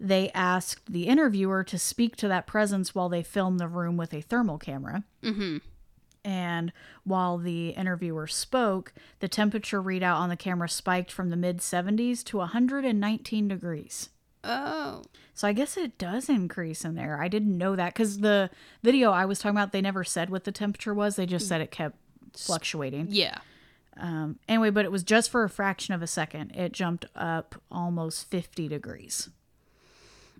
[SPEAKER 1] They asked the interviewer to speak to that presence while they filmed the room with a thermal camera. Mm-hmm. And while the interviewer spoke, the temperature readout on the camera spiked from the mid 70s to 119 degrees.
[SPEAKER 2] Oh.
[SPEAKER 1] So I guess it does increase in there. I didn't know that because the video I was talking about, they never said what the temperature was. They just said it kept fluctuating.
[SPEAKER 2] Yeah.
[SPEAKER 1] Um, anyway, but it was just for a fraction of a second. It jumped up almost 50 degrees.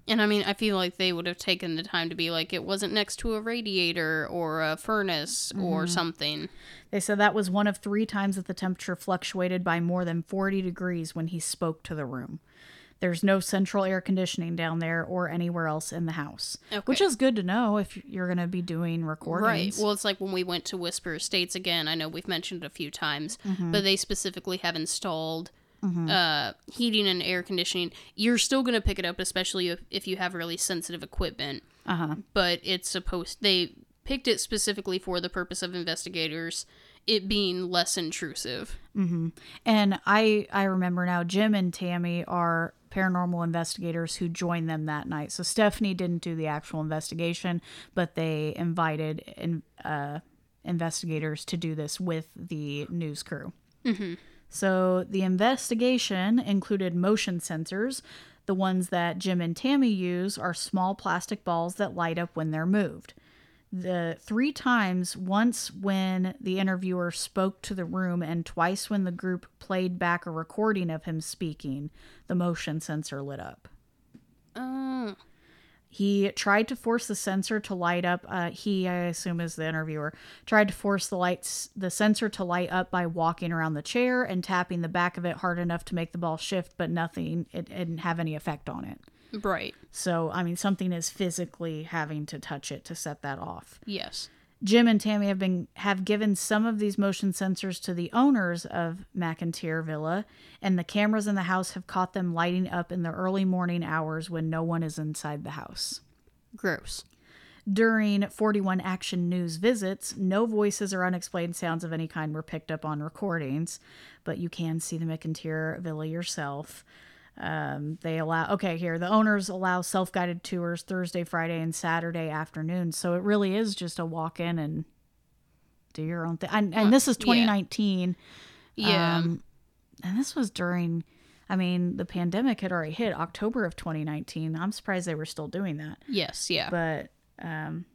[SPEAKER 2] And I mean, I feel like they would have taken the time to be like, it wasn't next to a radiator or a furnace or something.
[SPEAKER 1] They said that was one of three times that the temperature fluctuated by more than 40 degrees when he spoke to the room. There's no central air conditioning down there or anywhere else in the house, which is good to know if you're going to be doing recordings. Right.
[SPEAKER 2] Well, it's like when we went to Whisper Estates again. I know we've mentioned it a few times, but they specifically have installed uh, heating and air conditioning. You're still going to pick it up, especially if, if you have really sensitive equipment.
[SPEAKER 1] Uh huh.
[SPEAKER 2] But it's supposed they picked it specifically for the purpose of investigators, it being less intrusive.
[SPEAKER 1] And I I remember now Jim and Tammy are paranormal investigators who joined them that night. So Stephanie didn't do the actual investigation, but they invited in, uh, investigators to do this with the news crew. So the investigation included motion sensors. The ones that Jim and Tammy use are small plastic balls that light up when they're moved. The three times, once when the interviewer spoke to the room, and twice when the group played back a recording of him speaking, the motion sensor lit up.
[SPEAKER 2] Oh.
[SPEAKER 1] He tried to force the sensor to light up. Uh, he, I assume, is the interviewer, tried to force the lights, the sensor to light up by walking around the chair and tapping the back of it hard enough to make the ball shift, but nothing. It, it didn't have any effect on it.
[SPEAKER 2] Right.
[SPEAKER 1] So, I mean, something is physically having to touch it to set that off.
[SPEAKER 2] Yes.
[SPEAKER 1] Jim and Tammy have been have given some of these motion sensors to the owners of McInteer Villa, and the cameras in the house have caught them lighting up in the early morning hours when no one is inside the house.
[SPEAKER 2] Gross.
[SPEAKER 1] During 41 Action News visits, no voices or unexplained sounds of any kind were picked up on recordings, but you can see the McInteer Villa yourself. Um, they allow, okay, here, the owners allow self guided tours Thursday, Friday, and Saturday afternoons. So it really is just a walk in and do your own thing. And, and this is 2019.
[SPEAKER 2] Yeah.
[SPEAKER 1] Um, and this was during, I mean, the pandemic had already hit October of 2019. I'm surprised they were still doing that
[SPEAKER 2] yes. Yeah.
[SPEAKER 1] but um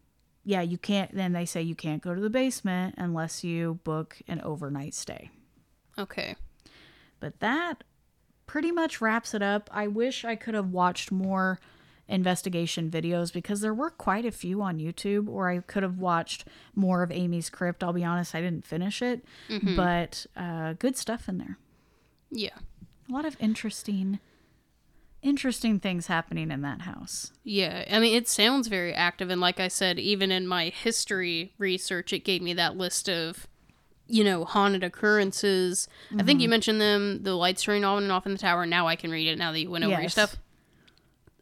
[SPEAKER 1] yeah you can't then they say you can't go to the basement unless you book an overnight stay
[SPEAKER 2] okay.
[SPEAKER 1] but that pretty much wraps it up i wish i could have watched more investigation videos because there were quite a few on youtube or i could have watched more of amy's crypt i'll be honest i didn't finish it but uh good stuff in there
[SPEAKER 2] Yeah.
[SPEAKER 1] a lot of interesting interesting things happening in that house
[SPEAKER 2] Yeah, I mean, it sounds very active. And like I said, even in my history research, it gave me that list of, you know, haunted occurrences. I think you mentioned them, the lights turning on and off in the tower. Now I can read it now that you went over your stuff.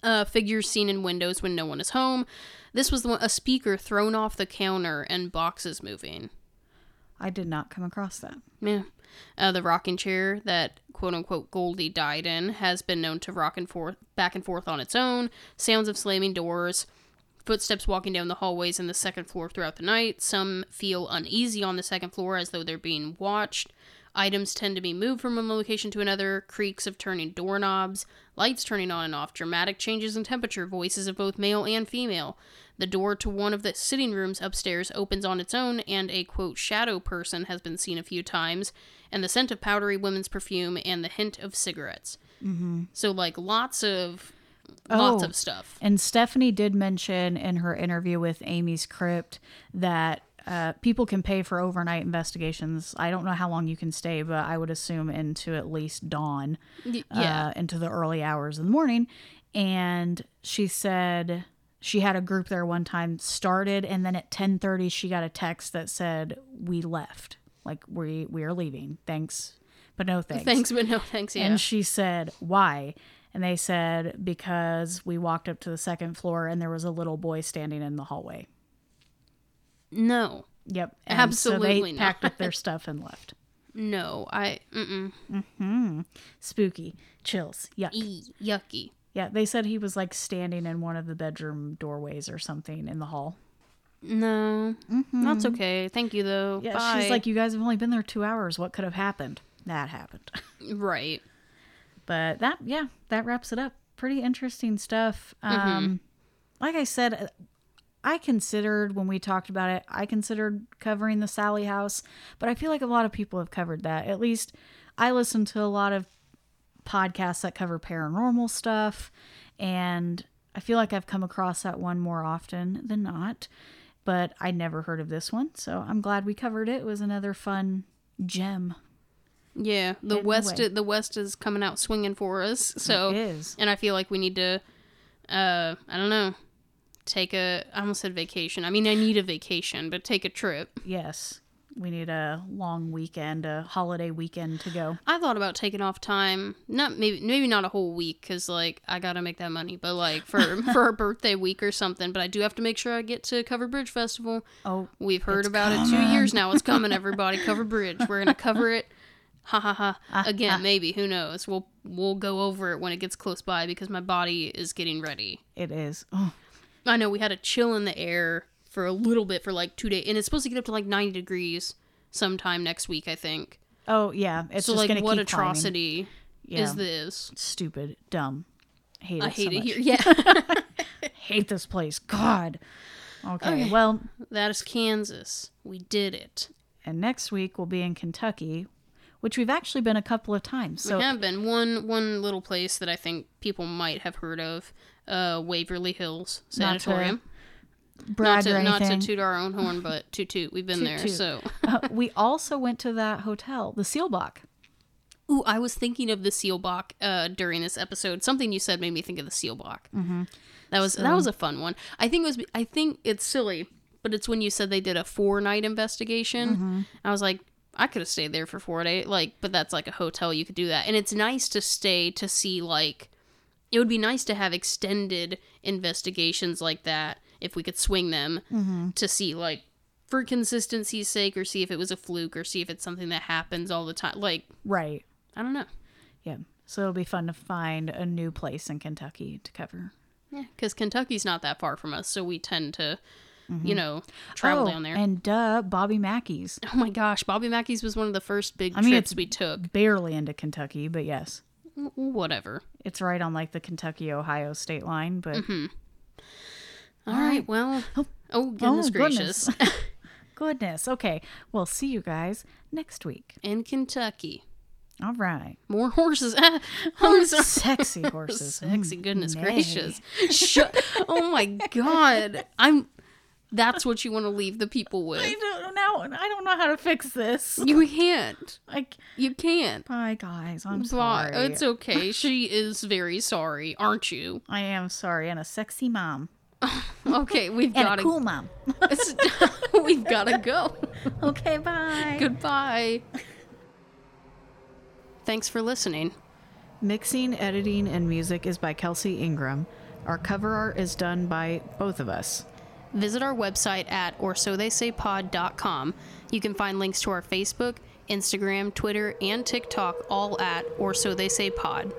[SPEAKER 2] Uh, figures seen in windows when no one is home. This was the one, a speaker thrown off the counter and boxes moving.
[SPEAKER 1] i did not come across that
[SPEAKER 2] Yeah. Uh, the rocking chair that quote unquote Goldie died in has been known to rock and forth back and forth on its own. Sounds of slamming doors, footsteps walking down the hallways in the second floor throughout the night. Some feel uneasy on the second floor as though they're being watched. Items tend to be moved from one location to another, creaks of turning doorknobs, lights turning on and off, dramatic changes in temperature, voices of both male and female. The door to one of the sitting rooms upstairs opens on its own, and a quote shadow person has been seen a few times, and the scent of powdery women's perfume and the hint of cigarettes. Mm-hmm. So, like, lots of. Lots
[SPEAKER 1] Oh.
[SPEAKER 2] of stuff.
[SPEAKER 1] And Stephanie did mention in her interview with Amy's Crypt that uh, people can pay for overnight investigations. I don't know how long you can stay, but I would assume into at least dawn,
[SPEAKER 2] Y- yeah.
[SPEAKER 1] uh, into the early hours of the morning. And she said she had a group there one time started, and then at ten thirty she got a text that said we left, like we we are leaving. Thanks, but no thanks.
[SPEAKER 2] Thanks, but no thanks. Yeah.
[SPEAKER 1] And she said, Why? And they said, Because we walked up to the second floor and there was a little boy standing in the hallway.
[SPEAKER 2] no.
[SPEAKER 1] Yep. And So
[SPEAKER 2] Absolutely
[SPEAKER 1] they
[SPEAKER 2] not.
[SPEAKER 1] packed up their stuff and left.
[SPEAKER 2] No. I. Mm-mm.
[SPEAKER 1] Spooky. Chills. Yuck.
[SPEAKER 2] E- yucky.
[SPEAKER 1] Yeah. They said he was like standing in one of the bedroom doorways or something in the hall.
[SPEAKER 2] No. That's okay. Thank you, though.
[SPEAKER 1] Mm-hmm. Yeah.
[SPEAKER 2] Bye.
[SPEAKER 1] She's like, You guys have only been there two hours. What could have happened? That happened. [LAUGHS]
[SPEAKER 2] right.
[SPEAKER 1] But that yeah that wraps it up. Pretty interesting stuff.
[SPEAKER 2] Mm-hmm.
[SPEAKER 1] um like i said uh, i considered when we talked about it i considered covering the Sallie House but i feel like a lot of people have covered that. At least i listen to a lot of podcasts that cover paranormal stuff and i feel like i've come across that one more often than not but i never heard of this one so i'm glad we covered it. It was another fun gem
[SPEAKER 2] Yeah. The
[SPEAKER 1] Hidden
[SPEAKER 2] West.
[SPEAKER 1] away.
[SPEAKER 2] The West is coming out swinging for us. So.
[SPEAKER 1] it is
[SPEAKER 2] And I feel like we need to. Uh, I don't know. Take a. I almost said vacation. I mean, I need a vacation, but take a trip.
[SPEAKER 1] Yes. We need a long weekend, a holiday weekend to go.
[SPEAKER 2] I thought about taking off time, not maybe maybe not a whole week because like I gotta make that money, but like for [LAUGHS] for a birthday week or something. But I do have to make sure I get to Cover Bridge Festival.
[SPEAKER 1] Oh,
[SPEAKER 2] We've heard about it two years now. It's [LAUGHS] coming, everybody. Cover Bridge. We're gonna cover it. Ha ha ha.
[SPEAKER 1] Ah,
[SPEAKER 2] Again, maybe who knows? We'll we'll go over it when it gets close by because my body is getting ready.
[SPEAKER 1] it is. Oh,
[SPEAKER 2] I know we had a chill in the air for a little bit for like two days, and it's supposed to get up to like ninety degrees sometime next week. I think.
[SPEAKER 1] oh yeah. It's
[SPEAKER 2] So
[SPEAKER 1] just
[SPEAKER 2] like, what
[SPEAKER 1] keep
[SPEAKER 2] atrocity
[SPEAKER 1] Yeah.
[SPEAKER 2] is this?
[SPEAKER 1] Stupid, dumb. Hate it.
[SPEAKER 2] I hate
[SPEAKER 1] so
[SPEAKER 2] it here. Yeah. [LAUGHS] [LAUGHS]
[SPEAKER 1] Hate this place. God. Okay,
[SPEAKER 2] Okay.
[SPEAKER 1] Well,
[SPEAKER 2] that is Kansas. We did it.
[SPEAKER 1] and next week we'll be in Kentucky, which we've actually been a couple of times. So
[SPEAKER 2] we have been one one little place that I think people might have heard of, uh, Waverly Hills Sanatorium. Not to, not to toot our own horn, but [LAUGHS] toot toot. We've been
[SPEAKER 1] Toot
[SPEAKER 2] there.
[SPEAKER 1] toot.
[SPEAKER 2] So,
[SPEAKER 1] Uh, we also went to that hotel, the Seelbach.
[SPEAKER 2] ooh, I was thinking of the Seelbach uh, during this episode. Something you said made me think of the Seelbach. Mm-hmm. That was that was a fun one. I think it was. I think it's silly, but it's when you said they did a four night investigation. I was like, I could have stayed there for four days. Like, but that's like a hotel. You could do that, and it's nice to stay to see like. It would be nice to have extended investigations like that if we could swing them mm-hmm. to see like for consistency's sake or see if it was a fluke or see if it's something that happens all the time. Like,
[SPEAKER 1] Right.
[SPEAKER 2] I don't know.
[SPEAKER 1] Yeah. So it'll be fun to find a new place in Kentucky to cover.
[SPEAKER 2] Yeah, because Kentucky's not that far from us, so we tend to, you know, travel
[SPEAKER 1] oh,
[SPEAKER 2] down there.
[SPEAKER 1] And duh, Bobby Mackey's.
[SPEAKER 2] oh my gosh, Bobby Mackey's was one of the first big
[SPEAKER 1] I mean,
[SPEAKER 2] trips
[SPEAKER 1] it's-
[SPEAKER 2] we took.
[SPEAKER 1] Barely into Kentucky, but yes.
[SPEAKER 2] Whatever.
[SPEAKER 1] It's right on like the Kentucky Ohio state line, but
[SPEAKER 2] Mm-hmm. All right. Well. Oh, goodness
[SPEAKER 1] oh,
[SPEAKER 2] gracious.
[SPEAKER 1] goodness. [LAUGHS] [LAUGHS] goodness. Okay. Well, see you guys next week.
[SPEAKER 2] In Kentucky,
[SPEAKER 1] All right.
[SPEAKER 2] more horses. [LAUGHS] I'm.
[SPEAKER 1] Sexy horses.
[SPEAKER 2] Sexy goodness
[SPEAKER 1] Nay.
[SPEAKER 2] gracious. Shut. Oh my god. I'm. That's what you want to leave the people [LAUGHS] with.
[SPEAKER 1] I don't know. I don't know how to fix this.
[SPEAKER 2] You can't.
[SPEAKER 1] Like,
[SPEAKER 2] You can't.
[SPEAKER 1] bye, guys. I'm
[SPEAKER 2] But oh,
[SPEAKER 1] sorry.
[SPEAKER 2] It's okay. She is very sorry, aren't you?
[SPEAKER 1] I am sorry. And a sexy mom. [LAUGHS]
[SPEAKER 2] Okay, we've got
[SPEAKER 1] a
[SPEAKER 2] to
[SPEAKER 1] cool mom. [LAUGHS]
[SPEAKER 2] we've got to go.
[SPEAKER 1] okay, bye.
[SPEAKER 2] Goodbye. Thanks for listening.
[SPEAKER 1] Mixing, editing, and music is by Kelsey Ingram. Our cover art is done by both of us.
[SPEAKER 2] Visit our website at or so they say pod.com. You can find links to our Facebook, Instagram, Twitter, and TikTok all at or so they say pod.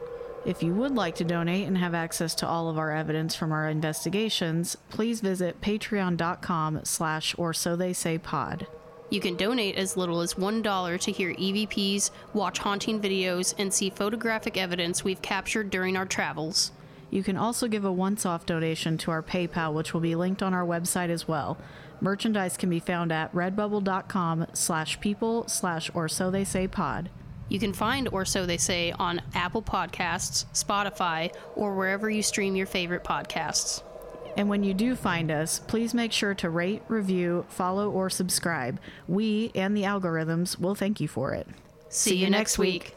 [SPEAKER 1] If you would like to donate and have access to all of our evidence from our investigations, please visit patreon.com slash or so they say pod.
[SPEAKER 2] You can donate as little as $1 to hear EVPs, watch haunting videos, and see photographic evidence we've captured during our travels.
[SPEAKER 1] You can also give a once-off donation to our PayPal, which will be linked on our website as well. Merchandise can be found at redbubble.com slash people slash or so they say pod.
[SPEAKER 2] You can find Or So They Say on Apple Podcasts, Spotify, or wherever you stream your favorite podcasts.
[SPEAKER 1] And when you do find us, please make sure to rate, review, follow, or subscribe. We and the algorithms will thank you for it.
[SPEAKER 2] See, you next week.